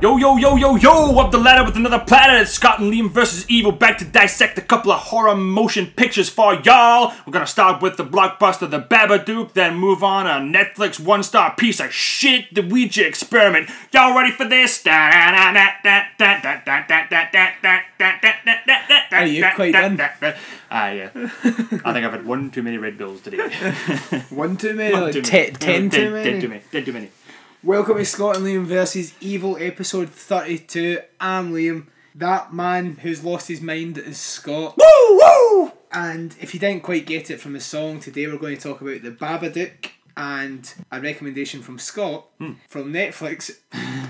Yo, yo, yo, yo, yo! Up the ladder with another planet. It's Scott and Liam versus Evil. Back to dissect a couple of horror motion pictures for y'all. We're gonna start with the blockbuster The Babadook, then move on a Netflix one star piece of shit, The Ouija Experiment. Y'all ready for this? Are you quite done? Ah, yeah. I think I've had one too many Red Bulls today. One too many, One too many. ten too many. Dead too many. Welcome to Scott and Liam versus Evil, episode 32. I'm Liam. That man who's lost his mind is Scott. Woo, woo! And if you didn't quite get it from the song, today we're going to talk about The Babadook and a recommendation from Scott Hmm. from Netflix,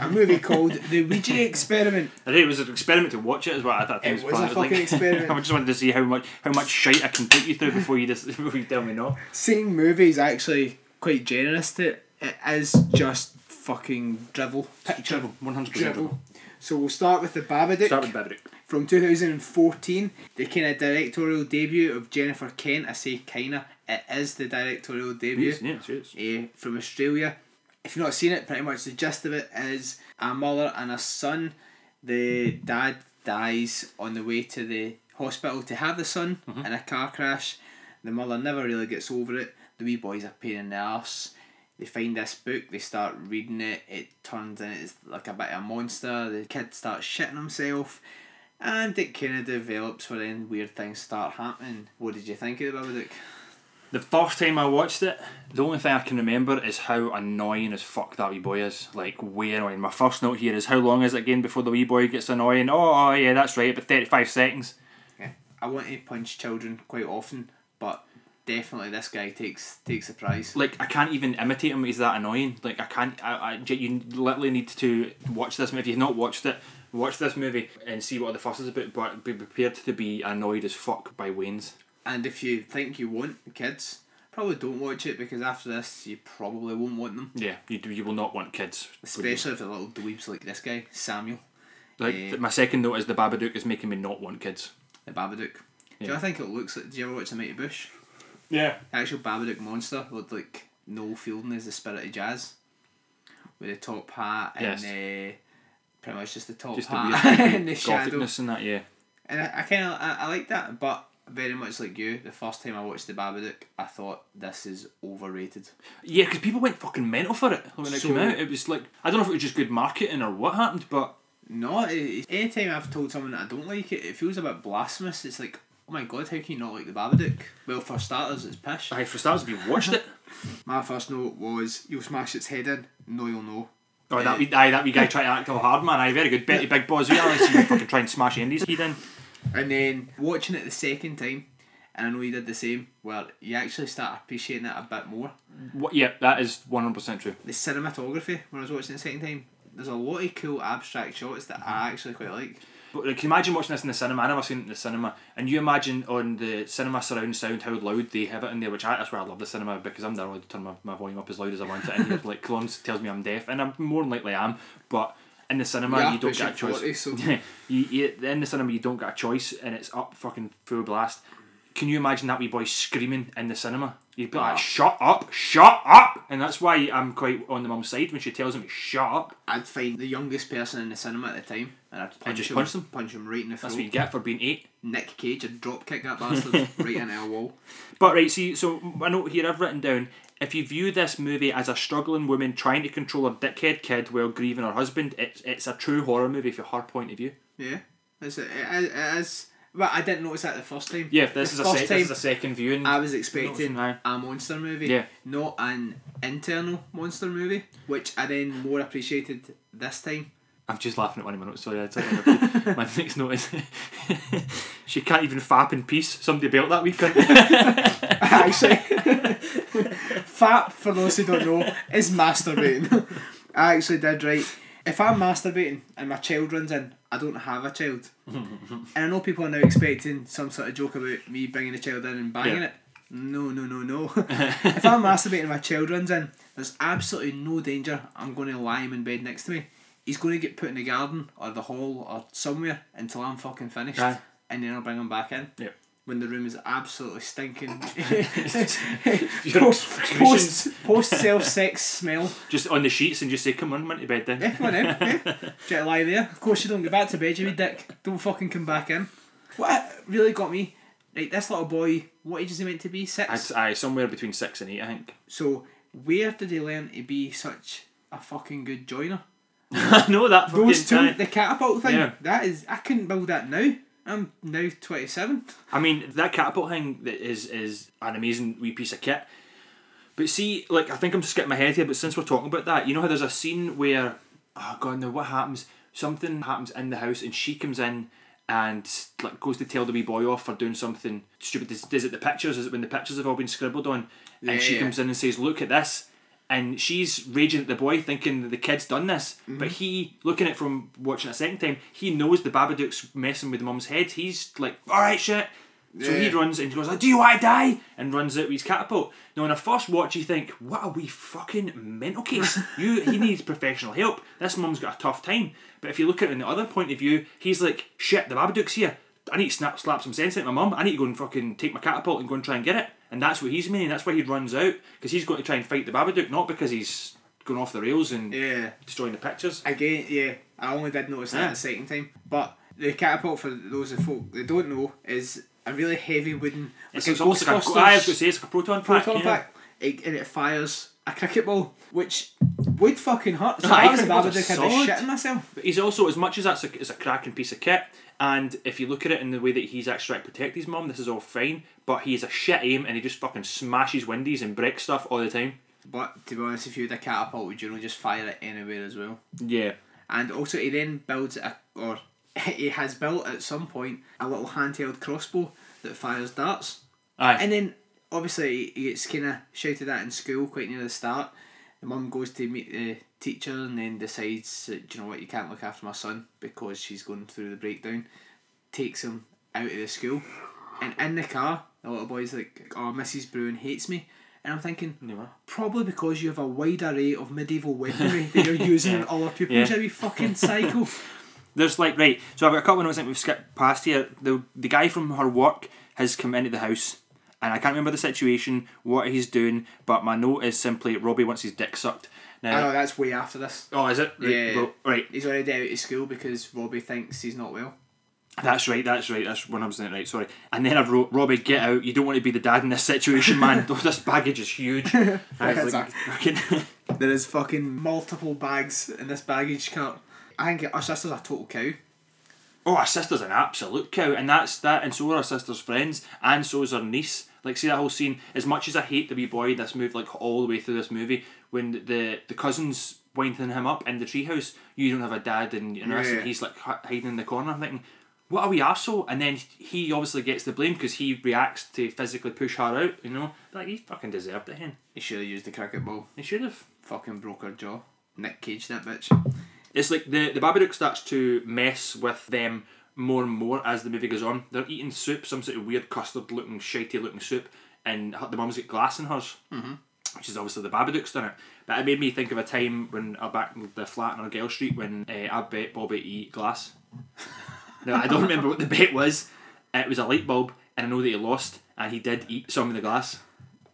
a movie called The Ouija Experiment. I think it was an experiment to watch it as well. I thought It was was a fucking experiment. I just wanted to see how much how much shite I can put you through before you just before you tell me no. Seeing movies actually quite generous to it. It is just fucking drivel. Picture Drivel, one hundred percent drivel. drivel. So we'll start with The Babadook. Start with Babadook. from 2014, the kind of directorial debut of Jennifer Kent. I say kinda, it is the directorial debut Yes, yes, yes. eh, from Australia. If you've not seen it, pretty much the gist of it is a mother and a son. The dad dies on the way to the hospital to have the son in a car crash. The mother never really gets over it. The wee boy's a pain in the arse. They find this book, they start reading it, it turns into it's like a bit of a monster, the kid starts shitting himself, and it kind of develops where then weird things start happening. What did you think of the Babadook? The first time I watched it, the only thing I can remember is how annoying as fuck that wee boy is. Like, way annoying. My first note here is how long is it again before the wee boy gets annoying? Oh, oh yeah, that's right, but 35 seconds. Yeah. I want to punch children quite often, but definitely this guy takes takes the prize. Like, I can't even imitate him, he's that annoying. Like, I can't, I, I, you literally need to watch this movie. If you've not watched it, watch this movie and see what the fuss is about, but be prepared to be annoyed as fuck by Wayne's. And if you think you want kids, probably don't watch it because after this you probably won't want them. Yeah, you, do- you will not want kids. Especially if they're little dweebs like this guy, Samuel, Like, Eh. my second note is the Babadook is making me not want kids. the Babadook. Do you Yeah. think it looks like? Do you ever watch The Mighty Boosh? Yeah. The actual Babadook monster looked like Noel Fielding as the spirit of jazz, with a top hat and uh, pretty much just the top Just the hat weird and the shadow. and that, yeah. And I, I kind of I, I like that, but very much like you, the first time I watched the Babadook, I thought this is overrated. Yeah, because people went fucking mental for it when it So- came out. It was like I don't know if it was just good marketing or what happened, but No, it, anytime I've told someone that I don't like it, it feels a bit blasphemous. It's like, oh my god, how can you not like the Babadook? Well, for starters, it's pish. I for starters, if you watched it, My first note was, you'll smash its head in. No, you'll know. or that uh, wee, aye, that wee guy trying to act all hard, man. Aye, very good. Betty Big Boss. We like see you fucking try and smash Andy's head in. And then watching it the second time, and I know you did the same, well, you actually start appreciating it a bit more. What? Yeah, that is one hundred percent true. The cinematography, when I was watching it the second time, there's a lot of cool abstract shots that I actually quite like. But like, can you imagine watching this in the cinema? I never seen it in the cinema, and you imagine on the cinema surround sound how loud they have it in there. Which I, that's why I love the cinema because I'm there allowed to turn my, my volume up as loud as I want it. And here, like Clones tells me I'm deaf, and I'm more than likely am. But in the cinema, Yeah, you don't get a choice. 40, so- you, you, in the cinema, you don't get a choice, and it's up fucking full blast. Can you imagine that wee boy screaming in the cinema? You'd be like. "Shut up, shut up!" And that's why I'm quite on the mum's side when she tells him, "Shut up." I'd find the youngest person in the cinema at the time, and I'd punch just him, punch them? punch him right in the face. That's what you get for being eight. Nick Cage would drop kick that bastard right into a wall. But right, see, so I note here I've written down: if you view this movie as a struggling woman trying to control her dickhead kid while grieving her husband, it's it's a true horror movie from her point of view. Yeah, it's it, it, it is. But I didn't notice that the first time. Yeah, this The is a first sec- time this is a second viewing. I was expecting a monster movie, Yeah. not an internal monster movie, which I then more appreciated this time. I'm just laughing at one of my notes. Sorry, I said my next note is she can't even fap in peace. Somebody built that weekend. Actually, fap for those who don't know is masturbating. I actually did right. If I'm masturbating and my child runs in, I don't have a child. and I know people are now expecting some sort of joke about me bringing a child in and banging Yeah. it. No, no, no, no. if I'm masturbating and my child runs in, there's absolutely no danger I'm going to lie him in bed next to me. He's going to get put in the garden or the hall or somewhere until I'm fucking finished. Aye. And then I'll bring him back in. yeah. When the room is absolutely stinking. Post post, post self sex smell. Just on the sheets and just say, come on, come on to bed then. Yeah, come on in. Yeah. Just lie there. Of course you don't go back to bed, you dick. Don't fucking come back in. What really got me? Right, this little boy. What age is he meant to be? Six. Aye, somewhere between six and eight, I think. So where did he learn to be such a fucking good joiner? I know that Those two, time. the catapult thing. Yeah. That is, I couldn't build that now. I'm now twenty seven. I mean, that catapult thing that is is an amazing wee piece of kit. But see, like I think I'm skipping my head here, but since we're talking about that, you know how there's a scene where oh god no, what happens? Something happens in the house and she comes in and like goes to tell the wee boy off for doing something stupid. Is, is it the pictures? Is it when the pictures have all been scribbled on? and she Yeah. comes in and says, Look at this and she's raging at the boy thinking that the kid's done this. Mm-hmm. But he looking at it from watching it a second time, he knows the Babadook's messing with the mum's head. He's like, Alright shit so he runs and he goes like, "Do you want to die?" and runs out with his catapult. Now, on a first watch, you think, "What a wee fucking mental case! you he needs professional help. This mum's got a tough time." But if you look at it in the other point of view, he's like, "Shit, the Babadook's here. I need to snap slap some sense into my mum. I need to go and fucking take my catapult and go and try and get it." And that's what he's meaning. That's why he runs out because he's going to try and fight the Babadook, not because he's going off the rails and Yeah. destroying the pictures. Again, yeah. I only did notice that Yeah. the second time. But the catapult, for those of folk that don't know, is a really heavy wooden. It's, like it's a almost like a, Ghostbusters was going to say it's like a proton, proton pack. yeah. pack, it, and it fires a cricket ball, which would fucking hurt. So Aye, I was a cricket balls are I'd shitting myself. But he's also as much as that's a, it's a cracking piece of kit, and if you look at it in the way that he's actually trying to protect his mum, this is all fine. But he has a shit aim, and he just fucking smashes windies and breaks stuff all the time. But to be honest, if you had a catapult, would you know just fire it anywhere as well? Yeah, And also, he then builds a or he has built at some point a little handheld crossbow that fires darts. aye, And then obviously he gets kind of shouted at in school quite near the start. The mum goes to meet the teacher and then decides, that, "Do you know what, you can't look after my son because she's going through the breakdown. Takes him out of the school. And in the car, the little boy's like, oh, Mrs. Bruin hates me. And I'm thinking, Never. probably because you have a wide array of medieval weaponry that you're using on all your pupils, Yeah. you fucking psycho. There's like right. So I've got a couple of notes I think we've skipped past here. The the guy from her work has come into the house, and I can't remember the situation, what he's doing, but my note is simply Robbie wants his dick sucked. Now, I know, that's way after this. oh, is it? Right, Yeah. well, right. He's already out of school because Robbie thinks he's not well. That's right, that's right, that's when I was saying right, sorry. And then I wrote, Robbie, get out, you don't want to be the dad in this situation, man. this baggage is huge. Like, There is fucking multiple bags in this baggage cart. I think our sister's a total cow. oh, our sister's an absolute cow, and that's that, and so are our sister's friends, and so is her niece. Like, see that whole scene, as much as I hate the wee boy in this movie, like all the way through this movie, when the, the cousins winding him up in the treehouse, you don't have a dad, and, and Yeah. and he's like hiding in the corner, I'm thinking, what a wee arsehole. And then he obviously gets the blame because he reacts to physically push her out, you know? Like, he fucking deserved it, hen. He should have used the cricket ball. He should have. Fucking broke her jaw. Nick Cage, that bitch. It's like the, the Babadook starts to mess with them more and more as the movie goes on. They're eating soup, some sort of weird custard looking, shitey looking soup, and the mum's got glass in hers. Mm-hmm. Which is obviously the Babadook's done it. But it made me think of a time when I back in the flat in Argyle Street when uh, I bet Bobby to eat glass. now, I don't remember what the bet was. It was a light bulb, and I know that he lost, and he did eat some of the glass.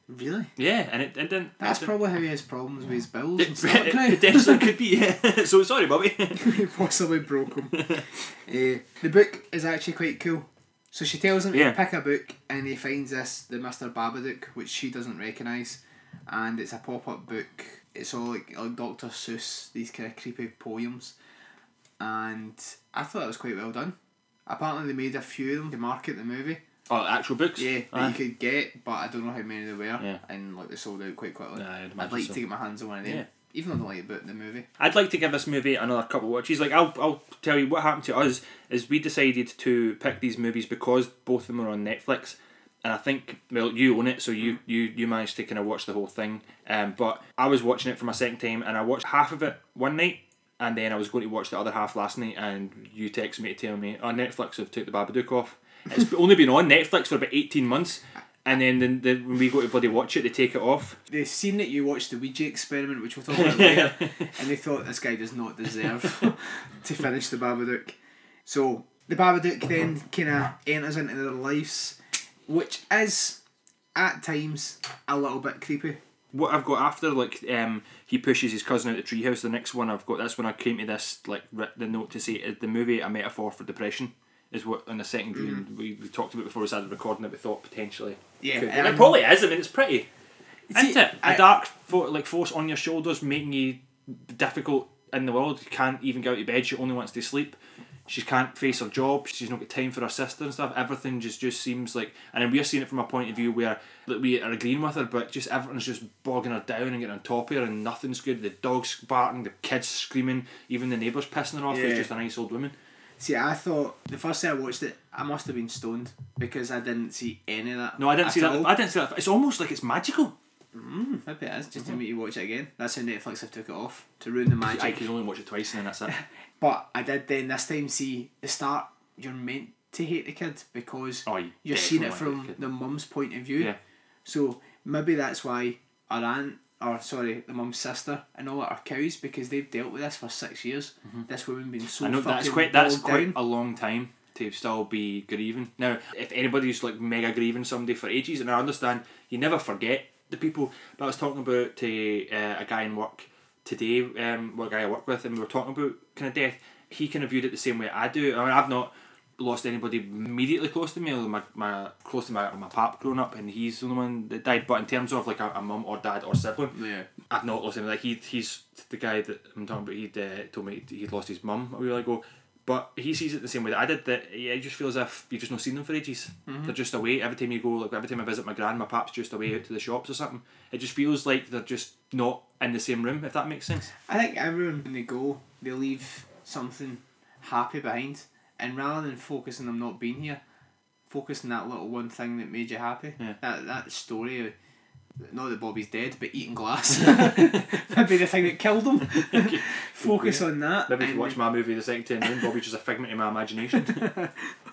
Really? Yeah, and it, it didn't. That's it, probably how he has problems with his bills it, and stuff it, it definitely could be, yeah. so sorry, Bobby. he possibly broke him. Eh, the book is actually quite cool. So she tells him Yeah. to pick a book and he finds this, the Mr. Babadook, which she doesn't recognise. And it's a pop up book. It's all like, like Dr. Seuss, these kind of creepy poems. And I thought it was quite well done. Apparently, they made a few of them to market the movie. Oh, actual books? Yeah, that Aye. you could get, but I don't know how many there were. Yeah. And like they sold out quite quickly. Yeah, I'd I'd, like so. to get my hands on one of them. Yeah. Even though I don't like the book, the movie. I'd like to give this movie another couple of watches. Like I'll, I'll tell you what happened to us is we decided to pick these movies because both of them are on Netflix, and I think well you own it, so you you you managed to kind of watch the whole thing. Um, but I was watching it for my second time, and I watched half of it one night, and then I was going to watch the other half last night, and you texted me to tell me, "Oh, Netflix have took the Babadook off." It's only been on Netflix for about eighteen months. And then the, the, when we go to bloody watch it, they take it off. the scene that you watched the Ouija experiment, which we'll talk about later, and they thought this guy does not deserve to finish the Babadook. So the Babadook then kind of enters into their lives. which is at times a little bit creepy. what I've got after like um he pushes his cousin out the treehouse. The next one I've got that's when I came to this like the note to say is the movie a metaphor for depression is what in the second viewing we, we talked about before we started recording that We thought potentially Yeah, could- and it probably is. I mean it's pretty. See, Isn't it? A I- dark fo- like force on your shoulders, making you difficult in the world. You can't even get out of bed. She only wants to sleep. She can't face her job. She's not got time for her sister and stuff. Everything just just seems like, and then we're seeing it from a point of view where we are agreeing with her, but just everything's just bogging her down and getting on top of her, and nothing's good. The dog's barking, the kids screaming, even the neighbours pissing her off. Yeah. It's just a nice old woman. See, I thought the first time I watched it, I must have been stoned because I didn't see any of that. No, I didn't see that. I didn't see that. It's almost like it's magical. Maybe it is just Mm-hmm. to make you watch it again. That's how Netflix have took it off to ruin the magic. I can only watch it twice and then that's it. But I did then this time see the start. You're meant to hate the kid because Oh, you you're seeing it from the the mum's point of view. Yeah. So maybe that's why our aunt, or sorry, the mum's sister, and all that are cows because they've dealt with this for six years. This woman being so Mm-hmm. I know fucking that's quite that's quite down. a long time to still be grieving. Now, if anybody's like mega grieving somebody for ages, and I understand you never forget the people, but I was talking about to uh, a guy in work today, um, what guy I work with, and we were talking about kind of death. He kind of viewed it the same way I do. I mean, I've not lost anybody immediately close to me. although My, my close to my my pap growing up, and he's the only one that died. But in terms of like a, a mum or dad or sibling, Yeah. I've not lost him. Like he, he's the guy that I'm talking about. He'd uh, told me he'd lost his mum a while ago, but he sees it the same way that I did. That yeah, I just feel as if you've just not seen them for ages. They're just away every time you go. Like every time I visit my grand, my pap's just away out to the shops or something. It just feels like they're just not in the same room. If that makes sense. I think everyone when they go, they leave something happy behind, and rather than focusing on not being here, focus on that little one thing that made you happy. Yeah. That that story, uh, not that Bobby's dead, but eating glass. Maybe the thing that killed him. Focus on that. Maybe if you watch my movie the second time round, Bobby's just a figment of my imagination.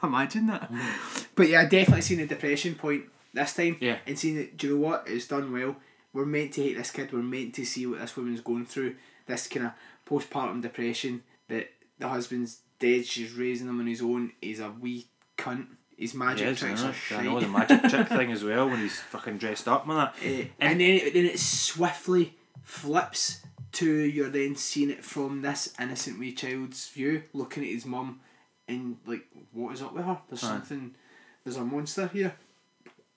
Imagine that. Mm. But yeah, I definitely seen the depression point this time. Yeah. And seeing that, do you know what? It's done well. We're meant to hate this kid. We're meant to see what this woman's going through. This kind of postpartum depression that the husband's dead. She's raising him on his own. He's a wee cunt. His magic Yes, tricks are shit. I know the magic trick thing as well when he's fucking dressed up and that. Eh, and then it, then it swiftly flips to you're then seeing it from this innocent wee child's view, looking at his mum, and like, what is up with her? There's something. There's a monster here.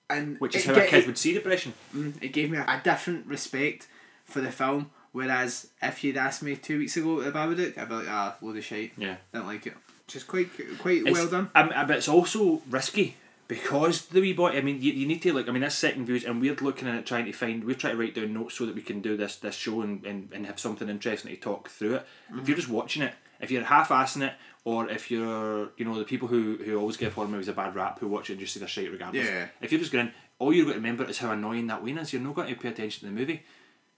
And Which is how a kid it- would see depression. Mm, it gave me a, a different respect for the film. Whereas if you'd asked me two weeks ago at the Babadook, I'd be like, ah, load of shite. Yeah. Didn't like it. Which is quite quite It's- well done. Um, but it's also risky because the wee boy. I mean, you, you need to like. I mean, that's second views, and we're looking at it trying to find. We're trying to write down notes so that we can do this this show and, and, and have something interesting to talk through it. If you're just watching it, if you're half assing it, or if you're you know the people who who always give horror movies a bad rap who watch it and just see their shite regardless. Yeah. If you're just going, all you're going to remember is how annoying that ween is. You're not going to pay attention to the movie.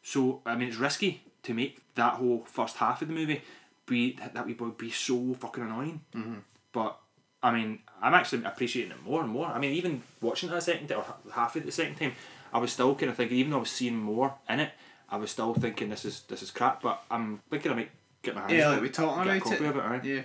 So I mean, it's risky to make that whole first half of the movie be that, that wee boy be so fucking annoying. Mm-hmm. But I mean, I'm actually appreciating it more and more. I mean, even watching it a second time or ha- half of the second time, I was still kind of thinking, even though I was seeing more in it, I was still thinking this is this is crap. But I'm thinking I might get my hands. Yeah, like we a about it. It aye. Yeah,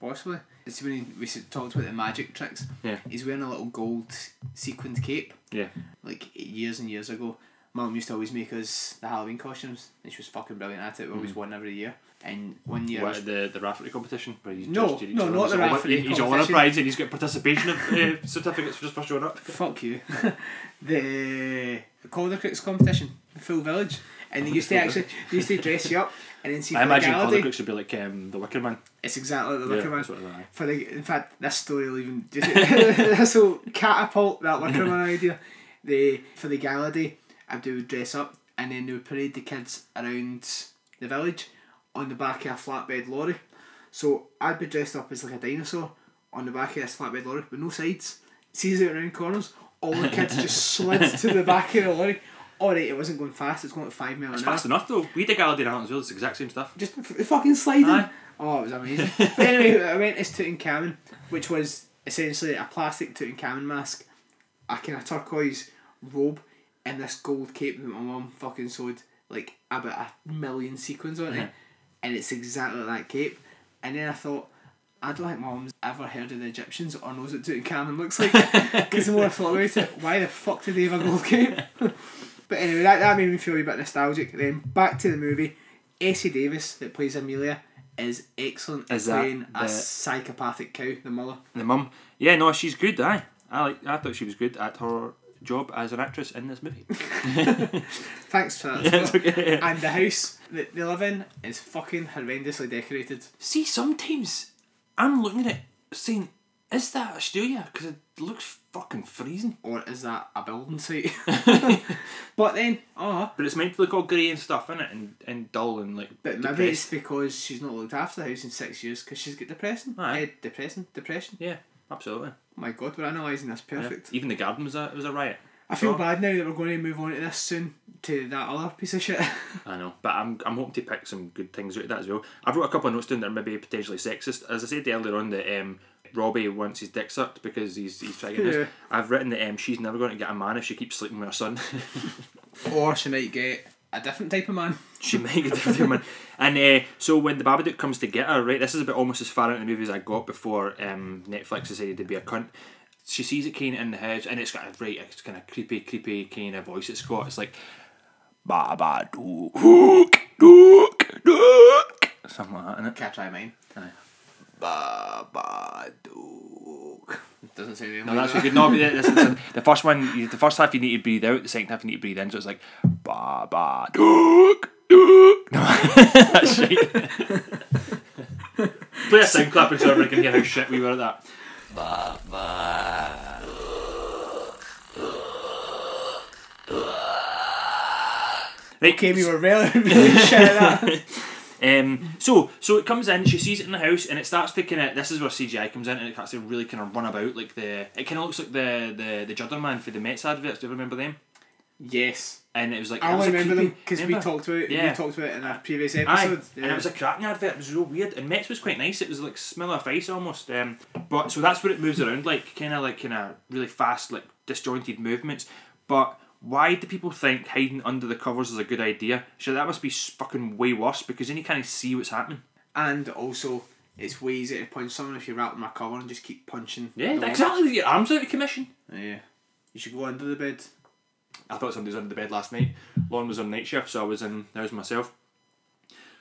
possibly. It's when he, we talked about the magic tricks. Yeah. He's wearing a little gold sequined cape. Yeah. Like years and years ago, Mum used to always make us the Halloween costumes, and she was fucking brilliant at it. We always won every year. And one year, was- What, the the rafferty competition where he's No, each no, not the rafferty He's all on a prize and he's got participation of, uh, certificates just for showing up. fuck you. the Caldercruix competition, the full village, and they used to actually they used to dress you up and then see I the imagine Calder. Crooks would be like um, the Wicker Man. It's exactly like the Yeah, Wicker Man. what it is, aye. For the in fact, this story will even this will catapult that Wicker Man idea. They for the gala day, I would dress up and then they would parade the kids around the village on the back of a flatbed lorry. So I'd be dressed up as like a dinosaur on the back of this flatbed lorry with no sides. Sees it around corners. All the kids just slid to the back of the lorry. Alright, it wasn't going fast. It's going at five mile It's an hour. fast enough though. We did Gala Day Island as well. It's the exact same stuff. Just f- fucking sliding. Aye. Oh, it was amazing. but anyway, I went as Tutankhamun, which was essentially a plastic Tutankhamun mask, a kind of turquoise robe, and this gold cape that my mum fucking sewed like about a million sequins on Yeah. it, mhm. and it's exactly that cape. And then I thought, I don't think my mum's ever heard of the Egyptians or knows what Tutankhamun looks like. Because the more I thought about it, why the fuck did they have a gold cape? but anyway, that, that made me feel a bit nostalgic. Then back to the movie. Essie Davis, that plays Amelia, is excellent Is playing a psychopathic cow, the mother. The mum. Yeah, no, she's good. Aye, I like. I thought she was good at her job as an actress in this movie. Thanks for that. Yeah, well. okay. And the house that they live in is fucking horrendously decorated. See, sometimes I'm looking at it saying, "Is that Australia?" Because it looks fucking freezing. Or is that a building site? but then, oh, But it's meant to look all grey and stuff, in it, and, and dull and like. but maybe it's because she's not looked after the house in six years because she's got depression. Aye. Eh, depression, depression. Yeah, absolutely. Oh my god, we're analysing this Yeah. perfect. Even the garden was a was a riot. I feel So- bad now that we're going to move on to this soon to that other piece of shit. I know, but I'm I'm hoping to pick some good things out of that as well. I've wrote a couple of notes down that are maybe potentially sexist. As I said earlier on, that um, Robbie wants his dick sucked because he's he's trying Yeah. this. I've written that um, she's never going to get a man if she keeps sleeping with her son. or she might get a different type of man. She might get different man. And uh, so when the Babadook comes to get her, right, this is about almost as far into the movie as I got before um, Netflix decided to be a cunt. She sees it kind of in the house, and it's got a right, it's kind of creepy, creepy kind of voice it's got. It's like Babadook, dook, dook, dook, something like that, innit? Can't try mine. Aye. Babadook. Doesn't say anything No, that's good. No, but this, this, the first one, the first half you need to breathe out, the second half you need to breathe in. So it's like ba ba dook dook. No, that's. Play a sound clip and so everyone can hear how shit we were at that. Right, Okay, we were really, really shit. Um, so so it comes in, she sees it in the house, and it starts to kind of. This is where CGI comes in, and it starts to really kind of run about like the. It kind of looks like the the the Judder Man for the Metz adverts. Do you remember them? Yes. And it was like I was only remember them because we talked about it. Yeah. We talked about it in a previous Aye, episode. and it was a cracking advert. It was real weird, and Metz was quite nice. It was like smell of ice almost. Um, but so that's where it moves around, like kind of like kind of really fast, like disjointed movements. But why do people think hiding under the covers is a good idea? Sure, that must be fucking way worse because then you can't see what's happening. and also, it's way easier to punch someone if you wrap them a cover and just keep punching. Yeah, exactly. Your arms out of commission. Yeah. You should go under the bed. I thought somebody was under the bed last night. Lauren was on night shift, so I was in the house myself.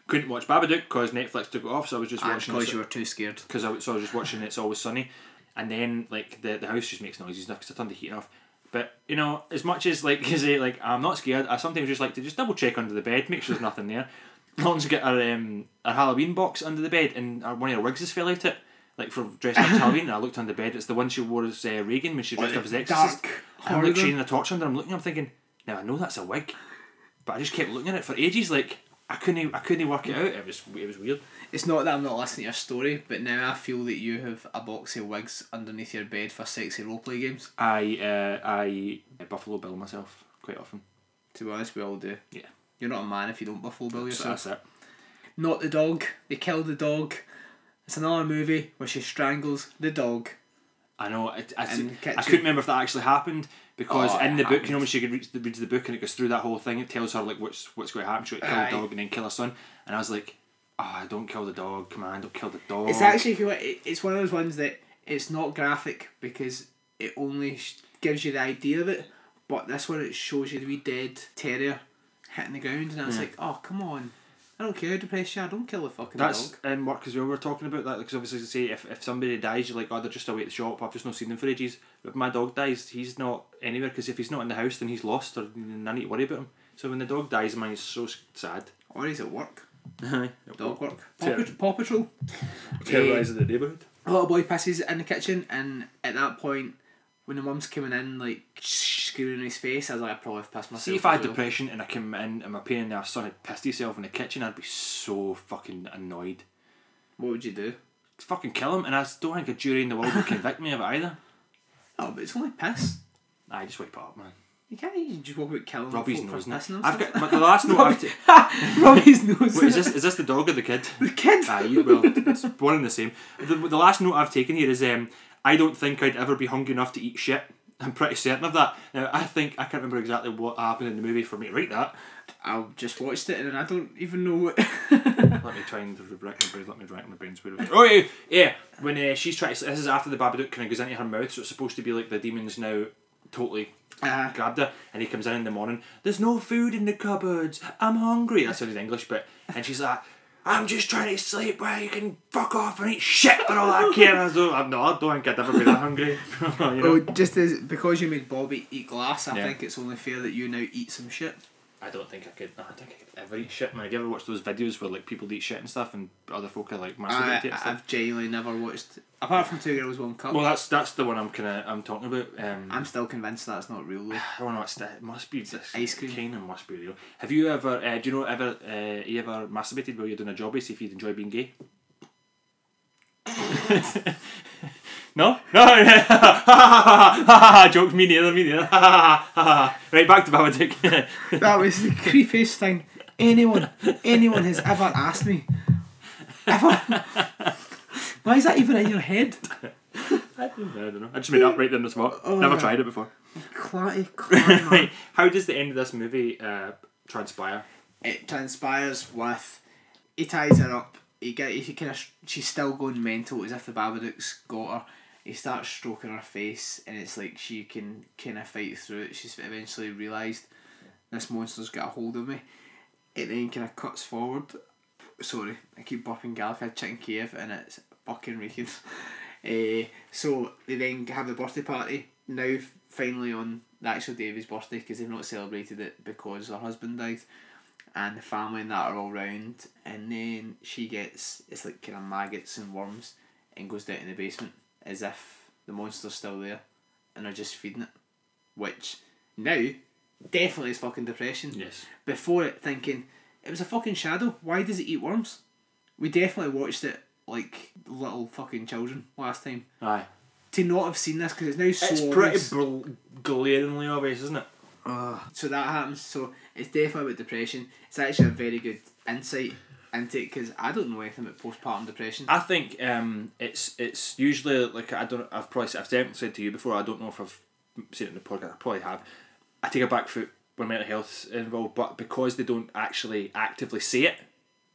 Couldn't watch Babadook because Netflix took it off, so I was just And watching. because you were too scared. because I, was- so I was just watching It's Always Sunny, and then like the, the house just makes noises enough because I turned the heating off. But you know, as much as like you say, like I'm not scared, I sometimes just like to just double check under the bed, make sure there's nothing there. Lauren's got her um her Halloween box under the bed, and her, one of her wigs has fell out it. Like for dressed up Halloween, and I looked under the bed. It's the one she wore as uh, Regan when she dressed up as Exorcist. Dark I'm like shining a torch under. I'm looking. I'm thinking, now I know that's a wig, but I just kept looking at it for ages. Like I couldn't, I couldn't work it out. It was, it was weird. It's not that I'm not listening to your story, but now I feel that you have a box of wigs underneath your bed for sexy roleplay games. I, uh, I Buffalo Bill myself quite often. To be honest, we all do. Yeah. You're not a man if you don't Buffalo Bill So yourself. that's it. Not the dog. They killed the dog. It's another movie where she strangles the dog. I know. I, I, I couldn't remember if that actually happened because Oh, in it the book, you know, when she reads the, reads the book and it goes through that whole thing, it tells her like what's what's going to happen. She'll kill Aye. the dog and then kill her son. And I was like, ah, don't kill the dog, come on, don't kill the dog. It's actually if you want- it- it's one of those ones that it's not graphic because it only gives you the idea of it, but this one it shows you the wee dead terrier hitting the ground, and I was like, oh come on, I don't care how depressed you are, don't kill the fucking That's dog. in work as well. We're talking about that because obviously, to say if, if somebody dies, you're like, oh, they're just away at the shop. I've just not seen them for ages. But if my dog dies, he's not anywhere because if he's not in the house, then he's lost, or I need to worry about him. So when the dog dies, man, he's so sad. Or he's at work, Aye. dog work, Paw, Ter- Pat- Paw Patrol. Terrorising eh, the neighbourhood. A little boy pisses in the kitchen, and at that point, when the mum's coming in, like screaming in his face, I was like, I probably have pissed myself. See if I had well. depression and I came in and my in the arse son had pissed himself in the kitchen, I'd be so fucking annoyed. What would you do? Just Fucking kill him, and I don't think a jury in the world would convict me of it either. Oh, but it's only piss. I just wipe it up, man. You can't you just walk about killing Robbie's nose. I've got but the last note I've Robbie's nose. Wait, is this is this the dog or the kid? the kid? Aye, you, well, it's one and the same. The, the last note I've taken here is um, I don't think I'd ever be hungry enough to eat shit. I'm pretty certain of that. Now, I think I can't remember exactly what happened in the movie for me to write that. I just watched it and I don't even know what. Let me try and rack my brains. Let me rack my brains. Where it was- Oh yeah, yeah. When uh, she's trying, to, this is after the Babadook kind of goes into her mouth, so it's supposed to be like the demons now totally Uh, grabbed her, and he comes in in the morning. There's no food in the cupboards. I'm hungry. That's That sounded English, but and she's like. I'm just trying to sleep where you can fuck off and eat shit for all I care. I was like, I'm not, I don't think I'd ever be that hungry. you oh, know? oh, just as because you made Bobby eat glass, I Yeah. think it's only fair that you now eat some shit. I don't think I could. I don't think I could ever eat shit. Man, have you ever watched those videos where like people eat shit and stuff, and other folk are like I, masturbating stuff? I've genuinely never watched apart from Two Girls One Cup. Well, that's that's the one I'm kind of I'm talking about. Um, I'm still convinced that's not real though. I don't know. It's it must be this ice cream. Kind of must be real. Have you ever? Uh, do you know ever? Uh, you ever masturbated while you're doing a job? See if you'd enjoy being gay. no, no. Jokes me neither. Me neither. right, back to Babadook. That was the creepiest thing anyone anyone has ever asked me. Ever. Why is that even in your head? I don't know. I don't know. I just made it up right there on the spot. Oh, Never yeah. tried it before. Clatty, clatty right. How does the end of this movie uh, transpire? It transpires with he ties her up. He get he kind of she's still going mental as if the Babadook's got her. He starts stroking her face, and it's like she can kind of fight through it. She's eventually realised this monster's got a hold of me. It then kind of cuts forward. Sorry, I keep. I had chicken Kiev, and it's fucking reeking. Uh, so they then have the birthday party. Now, finally, on the actual day of his birthday, because they've not celebrated it because her husband died and the family and that are all round and then she gets it's like kind of maggots and worms and goes down in the basement as if the monster's still there and are just feeding it which now definitely is fucking depression Yes. before it thinking it was a fucking shadow why does it eat worms we definitely watched it like little fucking children last time Aye. to not have seen this because it's now so It's pretty obvious. bl- glaringly obvious, isn't it? So that happens. So it's definitely about depression. It's actually a very good insight into it because I don't know anything about postpartum depression. I think um, it's it's usually like I don't I've probably said- I've definitely said to you before I don't know if I've seen it in the podcast I probably have I take a back foot when mental health's involved but because they don't actually actively say it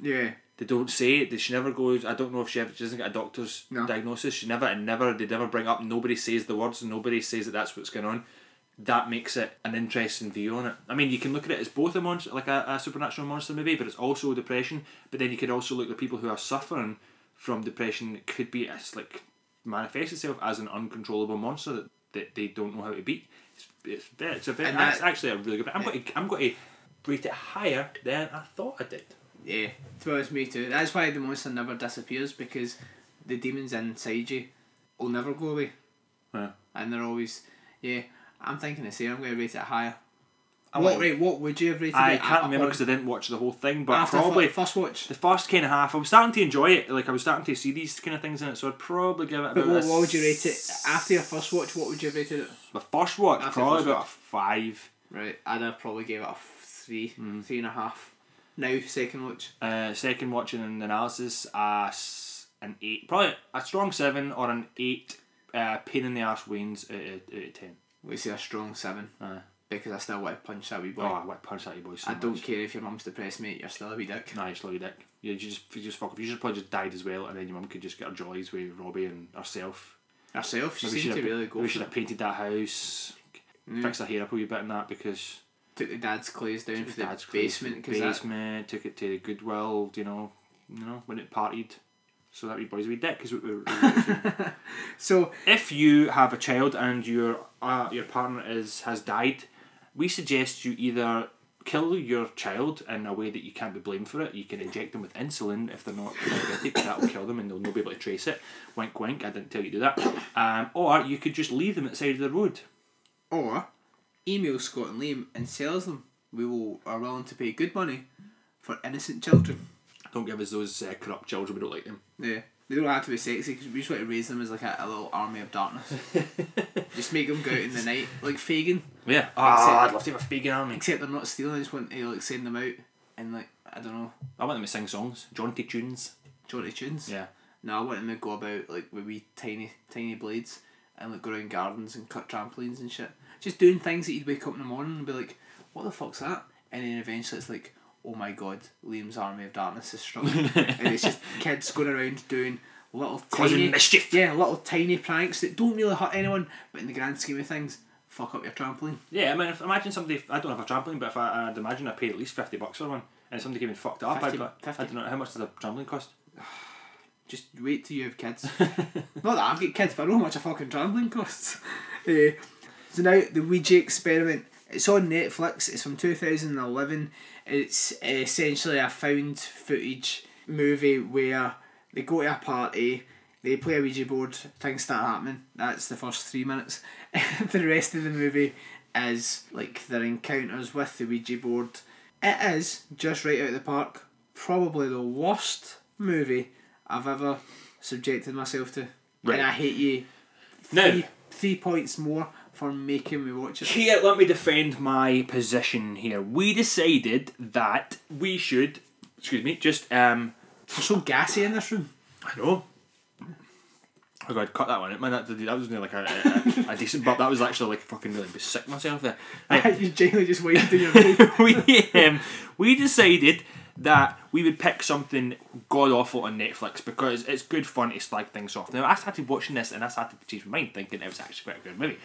yeah. they don't say it. She never goes. I don't know if she ever. She doesn't get a doctor's No. diagnosis. She never and never. They never bring up. Nobody says the words. Nobody says that that's what's going on. That makes it an interesting view on it. I mean, you can look at it as both a monster, like a, a supernatural monster movie, but it's also depression. But then you could also look at people who are suffering from depression. It could be as like manifest itself as an uncontrollable monster that, that they don't know how to beat. It's it's, it's a very. And That's actually a really good. I'm going to I'm going to rate it higher than I thought I did. Yeah. To be me too. That's why the monster never disappears because the demons inside you will never go away. Yeah. And they're always. Yeah. I'm thinking the same. I'm going to rate it higher. I what, right, what would you have rated it? I it? can't remember because I didn't watch the whole thing, but after probably fir- first watch. the first kind of half. I was starting to enjoy it. Like I was starting to see these kind of things in it, so I'd probably give it. But what, a what would you rate it after your first watch? What would you have rated it? The first watch, After probably first about watch. a five. Right, I'd have probably gave it a three, Mm. three and a half. Now second watch. Uh, second watching and analysis, uh, an eight, probably a strong seven or an eight. Uh, pain in the ass wins out of, out of ten. We say a strong seven Aye. because I still want to punch that wee boy. Oh, I want to punch that you boys so I don't care if your mum's depressed, mate. You're still a wee dick. Nah, you slow your dick. Yeah, you just you just fuck off. You just probably just died as well, and then your mum could just get her jollies with Robbie and herself. Herself, she Maybe seemed should to have really go for should have painted that house, Mm. fixed her hair up a wee bit in that because Took the dad's clothes down for the dad's basement the that. basement took it to the Goodwill. You know, you know when it partied. So that wee boy's a wee dick because we, we, we- So if you have a child and your uh, your partner is has died, we suggest you either kill your child in a way that you can't be blamed for it. You can inject them with insulin if they're not diabetic. That'll kill them and they'll not be able to trace it. Wink, wink. I didn't tell you to do that. Um, or you could just leave them at the side of the road. or email Scott and Liam and sells them. We will are willing to pay good money for innocent children. Don't give us those uh, corrupt children. We don't like them. Yeah. They don't have to be sexy because we just want to raise them as like a, a little army of darkness. just make them go out in the night like Fagin. Yeah. Except- Ah, I'd love to have a vegan army. Except they're not stealing. I just want to like send them out and like I don't know, I want them to sing songs, jaunty tunes. Jaunty tunes. Yeah. No, I want them to go about like with wee tiny tiny blades and like go around gardens and cut trampolines and shit. Just doing things that you'd wake up in the morning and be like, what the fuck's that? and then eventually it's like, oh my god, Liam's Army of Darkness is struck, and it's just kids going around doing little Causing tiny mischief. yeah, little tiny pranks that don't really hurt anyone, but in the grand scheme of things, fuck up your trampoline. Yeah, I mean, if, imagine somebody. I don't have a trampoline, but if I, I'd imagine I paid at least fifty bucks for one, and somebody came and fucked it up, I'd 50 be like, 50. I don't know how much does a trampoline cost. Just wait till you have kids. Not that I've got kids, but I know how much a fucking trampoline costs. Eh, so now the Ouija experiment. It's on Netflix. It's from two thousand and eleven. It's eh, essentially a found footage movie where they go to a party, they play a Ouija board, things start happening. That's the first three minutes. the rest of the movie is like their encounters with the Ouija board. It is just right out of the park. Probably the worst movie I've ever subjected myself to. Right. And I hate you. Three, three points more for making me watch it. Here, let me defend my position here. We decided that we should, excuse me, just um, It's so gassy in this room. I know. Oh god, cut that one out, man. That, that was nearly like a, a, a decent but That was actually like fucking really sick myself there. Right. you genuinely just waited in your we um, we decided that we would pick something god awful on Netflix because it's good fun to slag things off. Now I started watching this and I started to change my mind, thinking it was actually quite a good movie.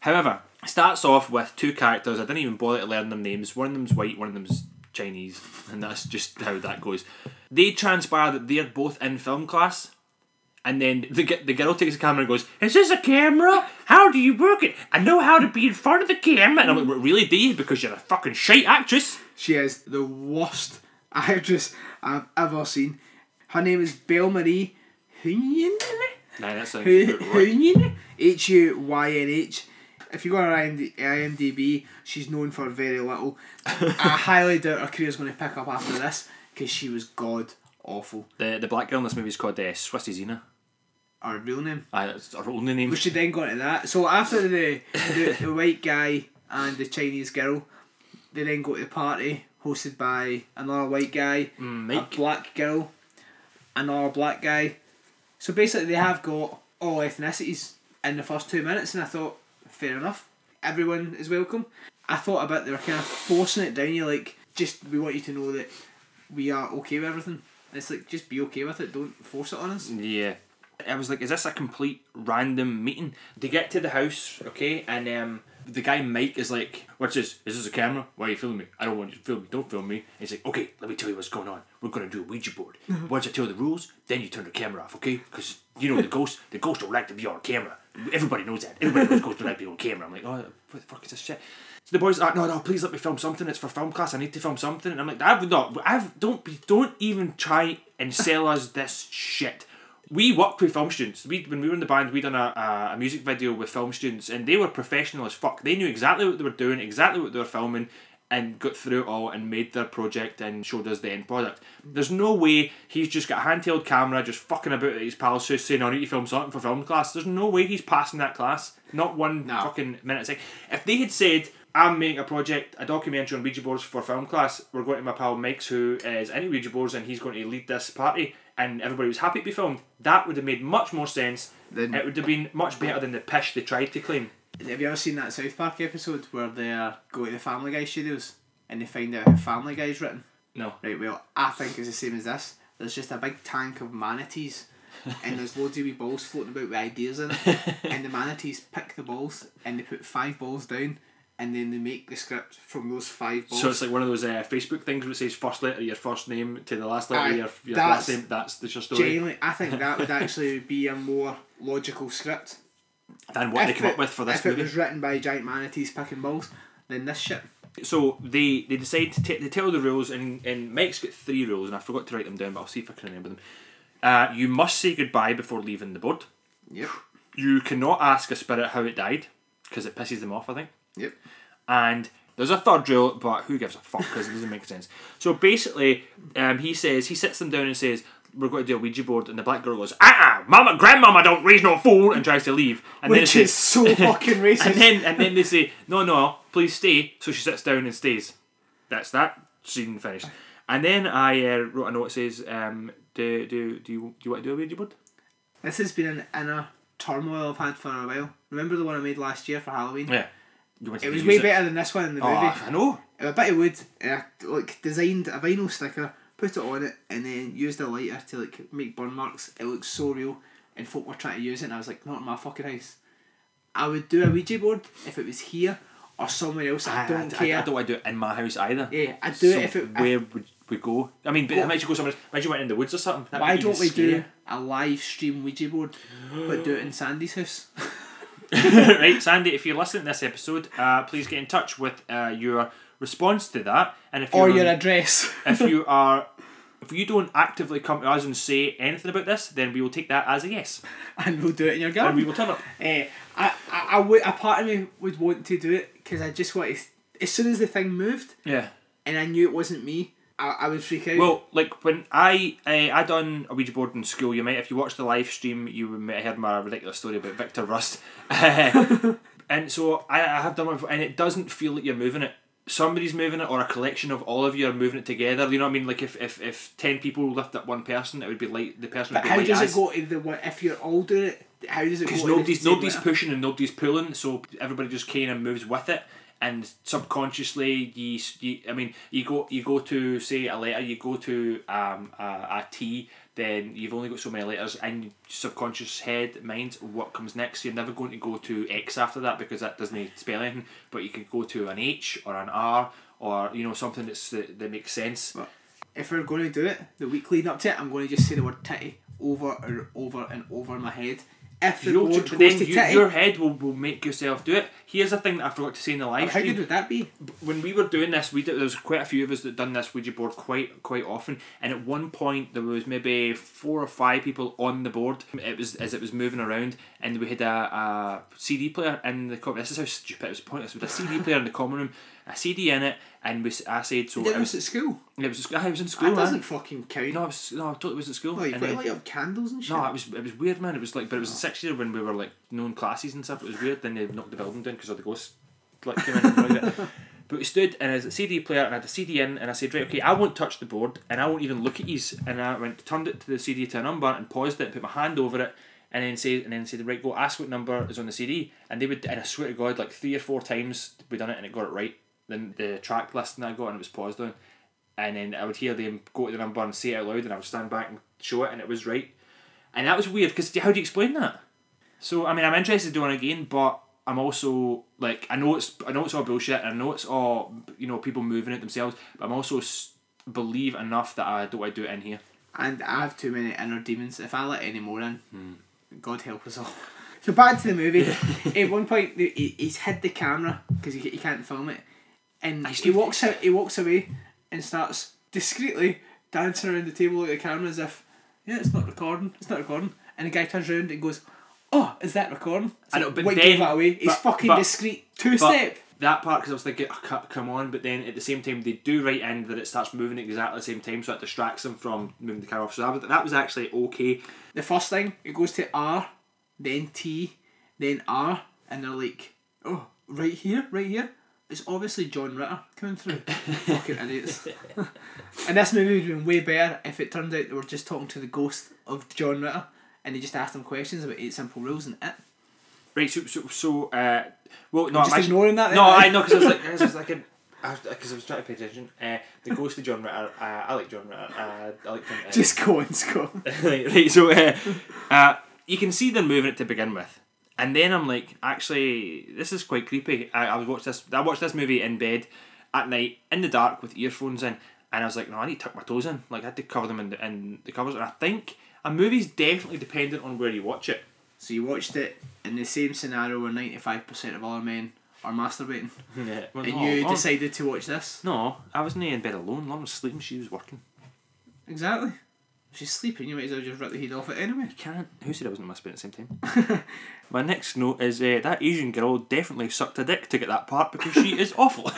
However, it starts off with two characters. I didn't even bother to learn their names. One of them's white, one of them's Chinese, and that's just how that goes. They transpire that they're both in film class. And then the, the girl takes the camera and goes, Is this a camera? How do you work it? I know how to be in front of the camera. And I'm like, "Well, Really, do you? Because you're a fucking shite actress. She is the worst actress I've ever seen. Her name is Belle Marie Huynh. Nah, that sounds H U Y N H. If you go on IMD- IMDb, she's known for very little. I highly doubt her career's going to pick up after this because she was god awful. The, the black girl in this movie is called uh, Swissy Zena. Her real name. Aye, that's her only name. We should then go into that. So after the, the the white guy and the Chinese girl, they then go to the party hosted by another white guy, Mm, a black girl, another black guy. So basically, they have got all ethnicities in the first two minutes, and I thought, fair enough, everyone is welcome. I thought about they were kind of forcing it down you, like just we want you to know that we are okay with everything. It's like just be okay with it. Don't force it on us. Yeah. I was like, is this a complete random meeting? They get to the house, okay, and um, the guy Mike is like, "What's this? Is this a camera? Why are you filming me? I don't want you to film me. Don't film me." And he's like, "Okay, let me tell you what's going on. We're gonna do a Ouija board. Once I tell you the rules, then you turn the camera off, okay? Because you know the ghost, the ghost don't like to be on camera. Everybody knows that. Everybody knows ghosts don't like to be on camera." I'm like, "Oh, what the fuck is this shit?" So the boys are like, no, no, please let me film something. It's for film class. I need to film something. And I'm like, I've not, I've don't be, don't even try and sell us this shit. We worked with film students. We when we were in the band, we done a, a music video with film students, and they were professional as fuck. They knew exactly what they were doing, exactly what they were filming, and got through it all and made their project and showed us the end product. There's no way he's just got a handheld camera, just fucking about at his pal's house saying, "I need to film something for film class." There's no way he's passing that class. Not one No. fucking minute second. If they had said, I'm making a project, a documentary on Ouija boards for film class. We're going to my pal Mike's, who is into Ouija boards, and he's going to lead this party, and everybody was happy to be filmed. That would have made much more sense. Then- it would have been much better than the pish they tried to claim. Have you ever seen that South Park episode where they go to the Family Guy studios and they find out how Family Guy's written? No. Right, well, I think it's the same as this. There's just a big tank of manatees and there's loads of wee balls floating about with ideas in it. and the manatees pick the balls and they put five balls down and then they make the script from those five balls. So it's like one of those uh, Facebook things where it says first letter of your first name to the last letter of your, your last name. That's the your story. Genuinely, I think that would actually be a more logical script. Than what they If came it- up with for this if movie. it was written by giant manatees picking balls, then this shit. So they they decide to t- they tell the rules and and Mike's got three rules and I forgot to write them down but I'll see if I can remember them. Uh, you must say goodbye before leaving the board. Yep. You cannot ask a spirit how it died because it pisses them off. I think. Yep. And there's a third rule, but who gives a fuck because it doesn't make sense. So basically, um, he says he sits them down and says. We're going to do a Ouija board, and the black girl goes, "Ah, mama, grandmama, don't raise no fool," and tries to leave. And then it Which says- is so fucking racist. and then and then they say, "No, no, please stay." So she sits down and stays. That's that scene finished. And then I uh, wrote a note that says, um, "Do do do you do you want to do a Ouija board?" This has been an inner turmoil I've had for a while. Remember the one I made last year for Halloween? Yeah. You want to It was way better than this one in the Oh, movie. I know. a bit of wood and I like designed a vinyl sticker, put it on it, and then used a lighter to like make burn marks. It looks so real, and folk were trying to use it, and I was like, not in my fucking house. I would do a Ouija board if it was here or somewhere else. I, don't I, care. I, don't want to do it in my house either. Yeah, I'd do So it if it. Where would we go? I mean, but Go- imagine you go somewhere. Imagine you went in the woods or something. That why don't we do a live stream Ouija board, but do it in Sandy's house? right, Sandy? If you're listening to this episode, uh, please get in touch with uh, your response to that, and if or your address. if you are. If you don't actively come to us and say anything about this, then we will take that as a yes, and we'll do it in your garden, and we will turn up. Eh, I, I, I would, a part of me would want to do it because I just want to. As soon as the thing moved Yeah. and I knew it wasn't me, I, I would freak out. Well, like when I uh, I done a Ouija board in school, you might if you watched the live stream, you might have heard my ridiculous story about Victor Rust. and so I, I have done one, before, and it doesn't feel like you're moving it. Somebody's moving it, or a collection of all of you are moving it together. You know what I mean? Like if, if, if ten people lift up one person, it would be like the person. but would be how does it go to the? If you're all doing it, how does it? Because nobody's nobody's pushing and nobody's pulling, so everybody just kind of moves with it. And subconsciously, you, you I mean, you go you go to say a letter, you go to um a, a T, then you've only got so many letters, and subconscious head mind what comes next. You're never going to go to X after that because that doesn't spell anything. But you could go to an H or an R or you know something that's that, that makes sense. But If we're going to do it, the week leading up to it, I'm going to just say the word titty over and over and over in my head. If the You'll, board but goes then to you, titty, your head will, will make yourself do it. Here's the thing that I forgot to say in the live how stream. good would that be? when we were doing this, we did, there was quite a few of us that done this Ouija board quite quite often, and at one point there was maybe four or five people on the board. It was as it was moving around, and we had a, a CD player in the This is how stupid it was pointless. We had a CD player in the common room, a CD in it, and we I said so. It was, at school. it was I was in school. That man. doesn't eh? fucking count. No, I was no, I totally was at school. Well, you and put then- light up candles and shit. no, it was it was weird, man. It was like, but it was in sixth year when we were like known classes and stuff. It was weird. Then they knocked the building down because of the ghosts like came in. and. But we stood and as a CD player and I had the CD in and I said, right, okay, I won't touch the board and I won't even look at these. And I went turned it to the CD to a number and paused it and put my hand over it and then say and then said, right, go ask what number is on the CD. And they would and I swear to God, like three or four times we done it and it got it right. Then the track list that I got and it was paused on. And then I would hear them go to the number and say it out loud and I would stand back and show it and it was right. And that was weird because how do you explain that? So I mean, I'm interested in doing it again, but I'm also like I know it's I know it's all bullshit. And I know it's all you know people moving it themselves, but I'm also s- believe enough that I don't want to do it in here. And I have too many inner demons. If I let any more in, Hmm. God help us all. So back to the movie. At one point, he, he's hid the camera because he, he can't film it, and he walks out. He walks away and starts discreetly dancing around the table like the camera as if, yeah, it's not recording. It's not recording. And the guy turns around and goes, "Oh, is that recording?" I know, but then- gave that away? He's but- fucking but- discreet. Two step. that part because I was thinking, oh, come on, but then at the same time they do right in that it starts moving at exactly the same time, so it distracts them from moving the car off. So that was, that was actually okay. The first thing it goes to R, then T, then R, and they're like, "Oh, right here, right here." It's obviously John Ritter coming through. Fucking idiots. and this movie would have been way better if it turned out they were just talking to the ghost of John Ritter and they just asked him questions about eight simple rules and it. Right, so so, so uh, well, no, Just I'm actually- ignoring that No? I know because I was like, I was like, a, because I was trying to pay attention. Uh, the ghost of John Ritter. Uh, I like John Ritter. Uh, I like him. Uh, Just go on, Scott. right, right, so uh, uh, you can see them moving it to begin with, and then I'm like, actually, this is quite creepy. I, I watched this. I watched this movie in bed at night in the dark with earphones in, and I was like, no, I need to tuck my toes in. Like I had to cover them in the, in the covers, and I think a movie's definitely dependent on where you watch it. So you watched it in the same scenario where 95% of all men are masturbating. Yeah, well, And no, you decided to watch this. No, I wasn't in bed alone. Lauren was sleeping. She was working. Exactly. She's sleeping, you might as well just rip the head off it anyway. You can't. Who said I wasn't masturbating at the same time? My next note is uh, that Asian girl definitely sucked a dick to get that part because she is awful.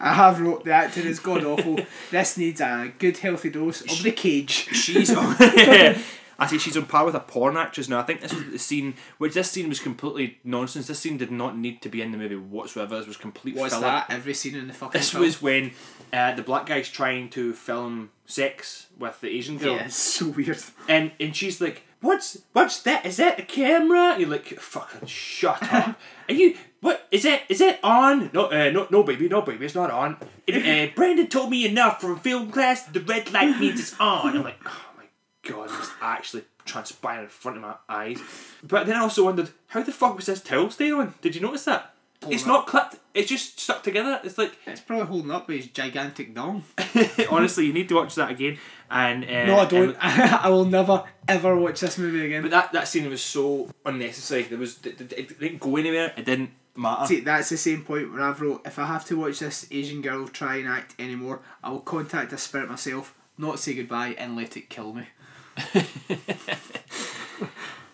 I have wrote the acting is god awful. this needs a good healthy dose of the cage. she's I say she's on par with a porn actress now. I think this was the scene which this scene was completely nonsense. This scene did not need to be in the movie whatsoever. This was complete What's filler. that? Every scene in the fucking This film. was when uh, the black guy's trying to film sex with the Asian girl. yeah, it's so weird. And and she's like, "What's what's that? Is that a camera?" And you're like, "Fucking shut up!" Are you What is it? Is it on? No, uh, no, no, baby, no, baby, it's not on. It, uh, Brandon told me enough from film class. The red light means it's on. I'm like, oh god, it's actually transpiring in front of my eyes. But then I also wondered, how the fuck was this towel staying on? Did you notice that? it's no. not clipped. It's just stuck together. It's like It's probably holding up with his gigantic dong. honestly, you need to watch that again. And uh, No, I don't. I will never ever watch this movie again. but that that scene was so unnecessary. There was it, it, it didn't go anywhere. It didn't matter. See, that's the same point where I've wrote, if I have to watch this Asian girl try and act anymore, I will contact a spirit myself, not say goodbye, and let it kill me.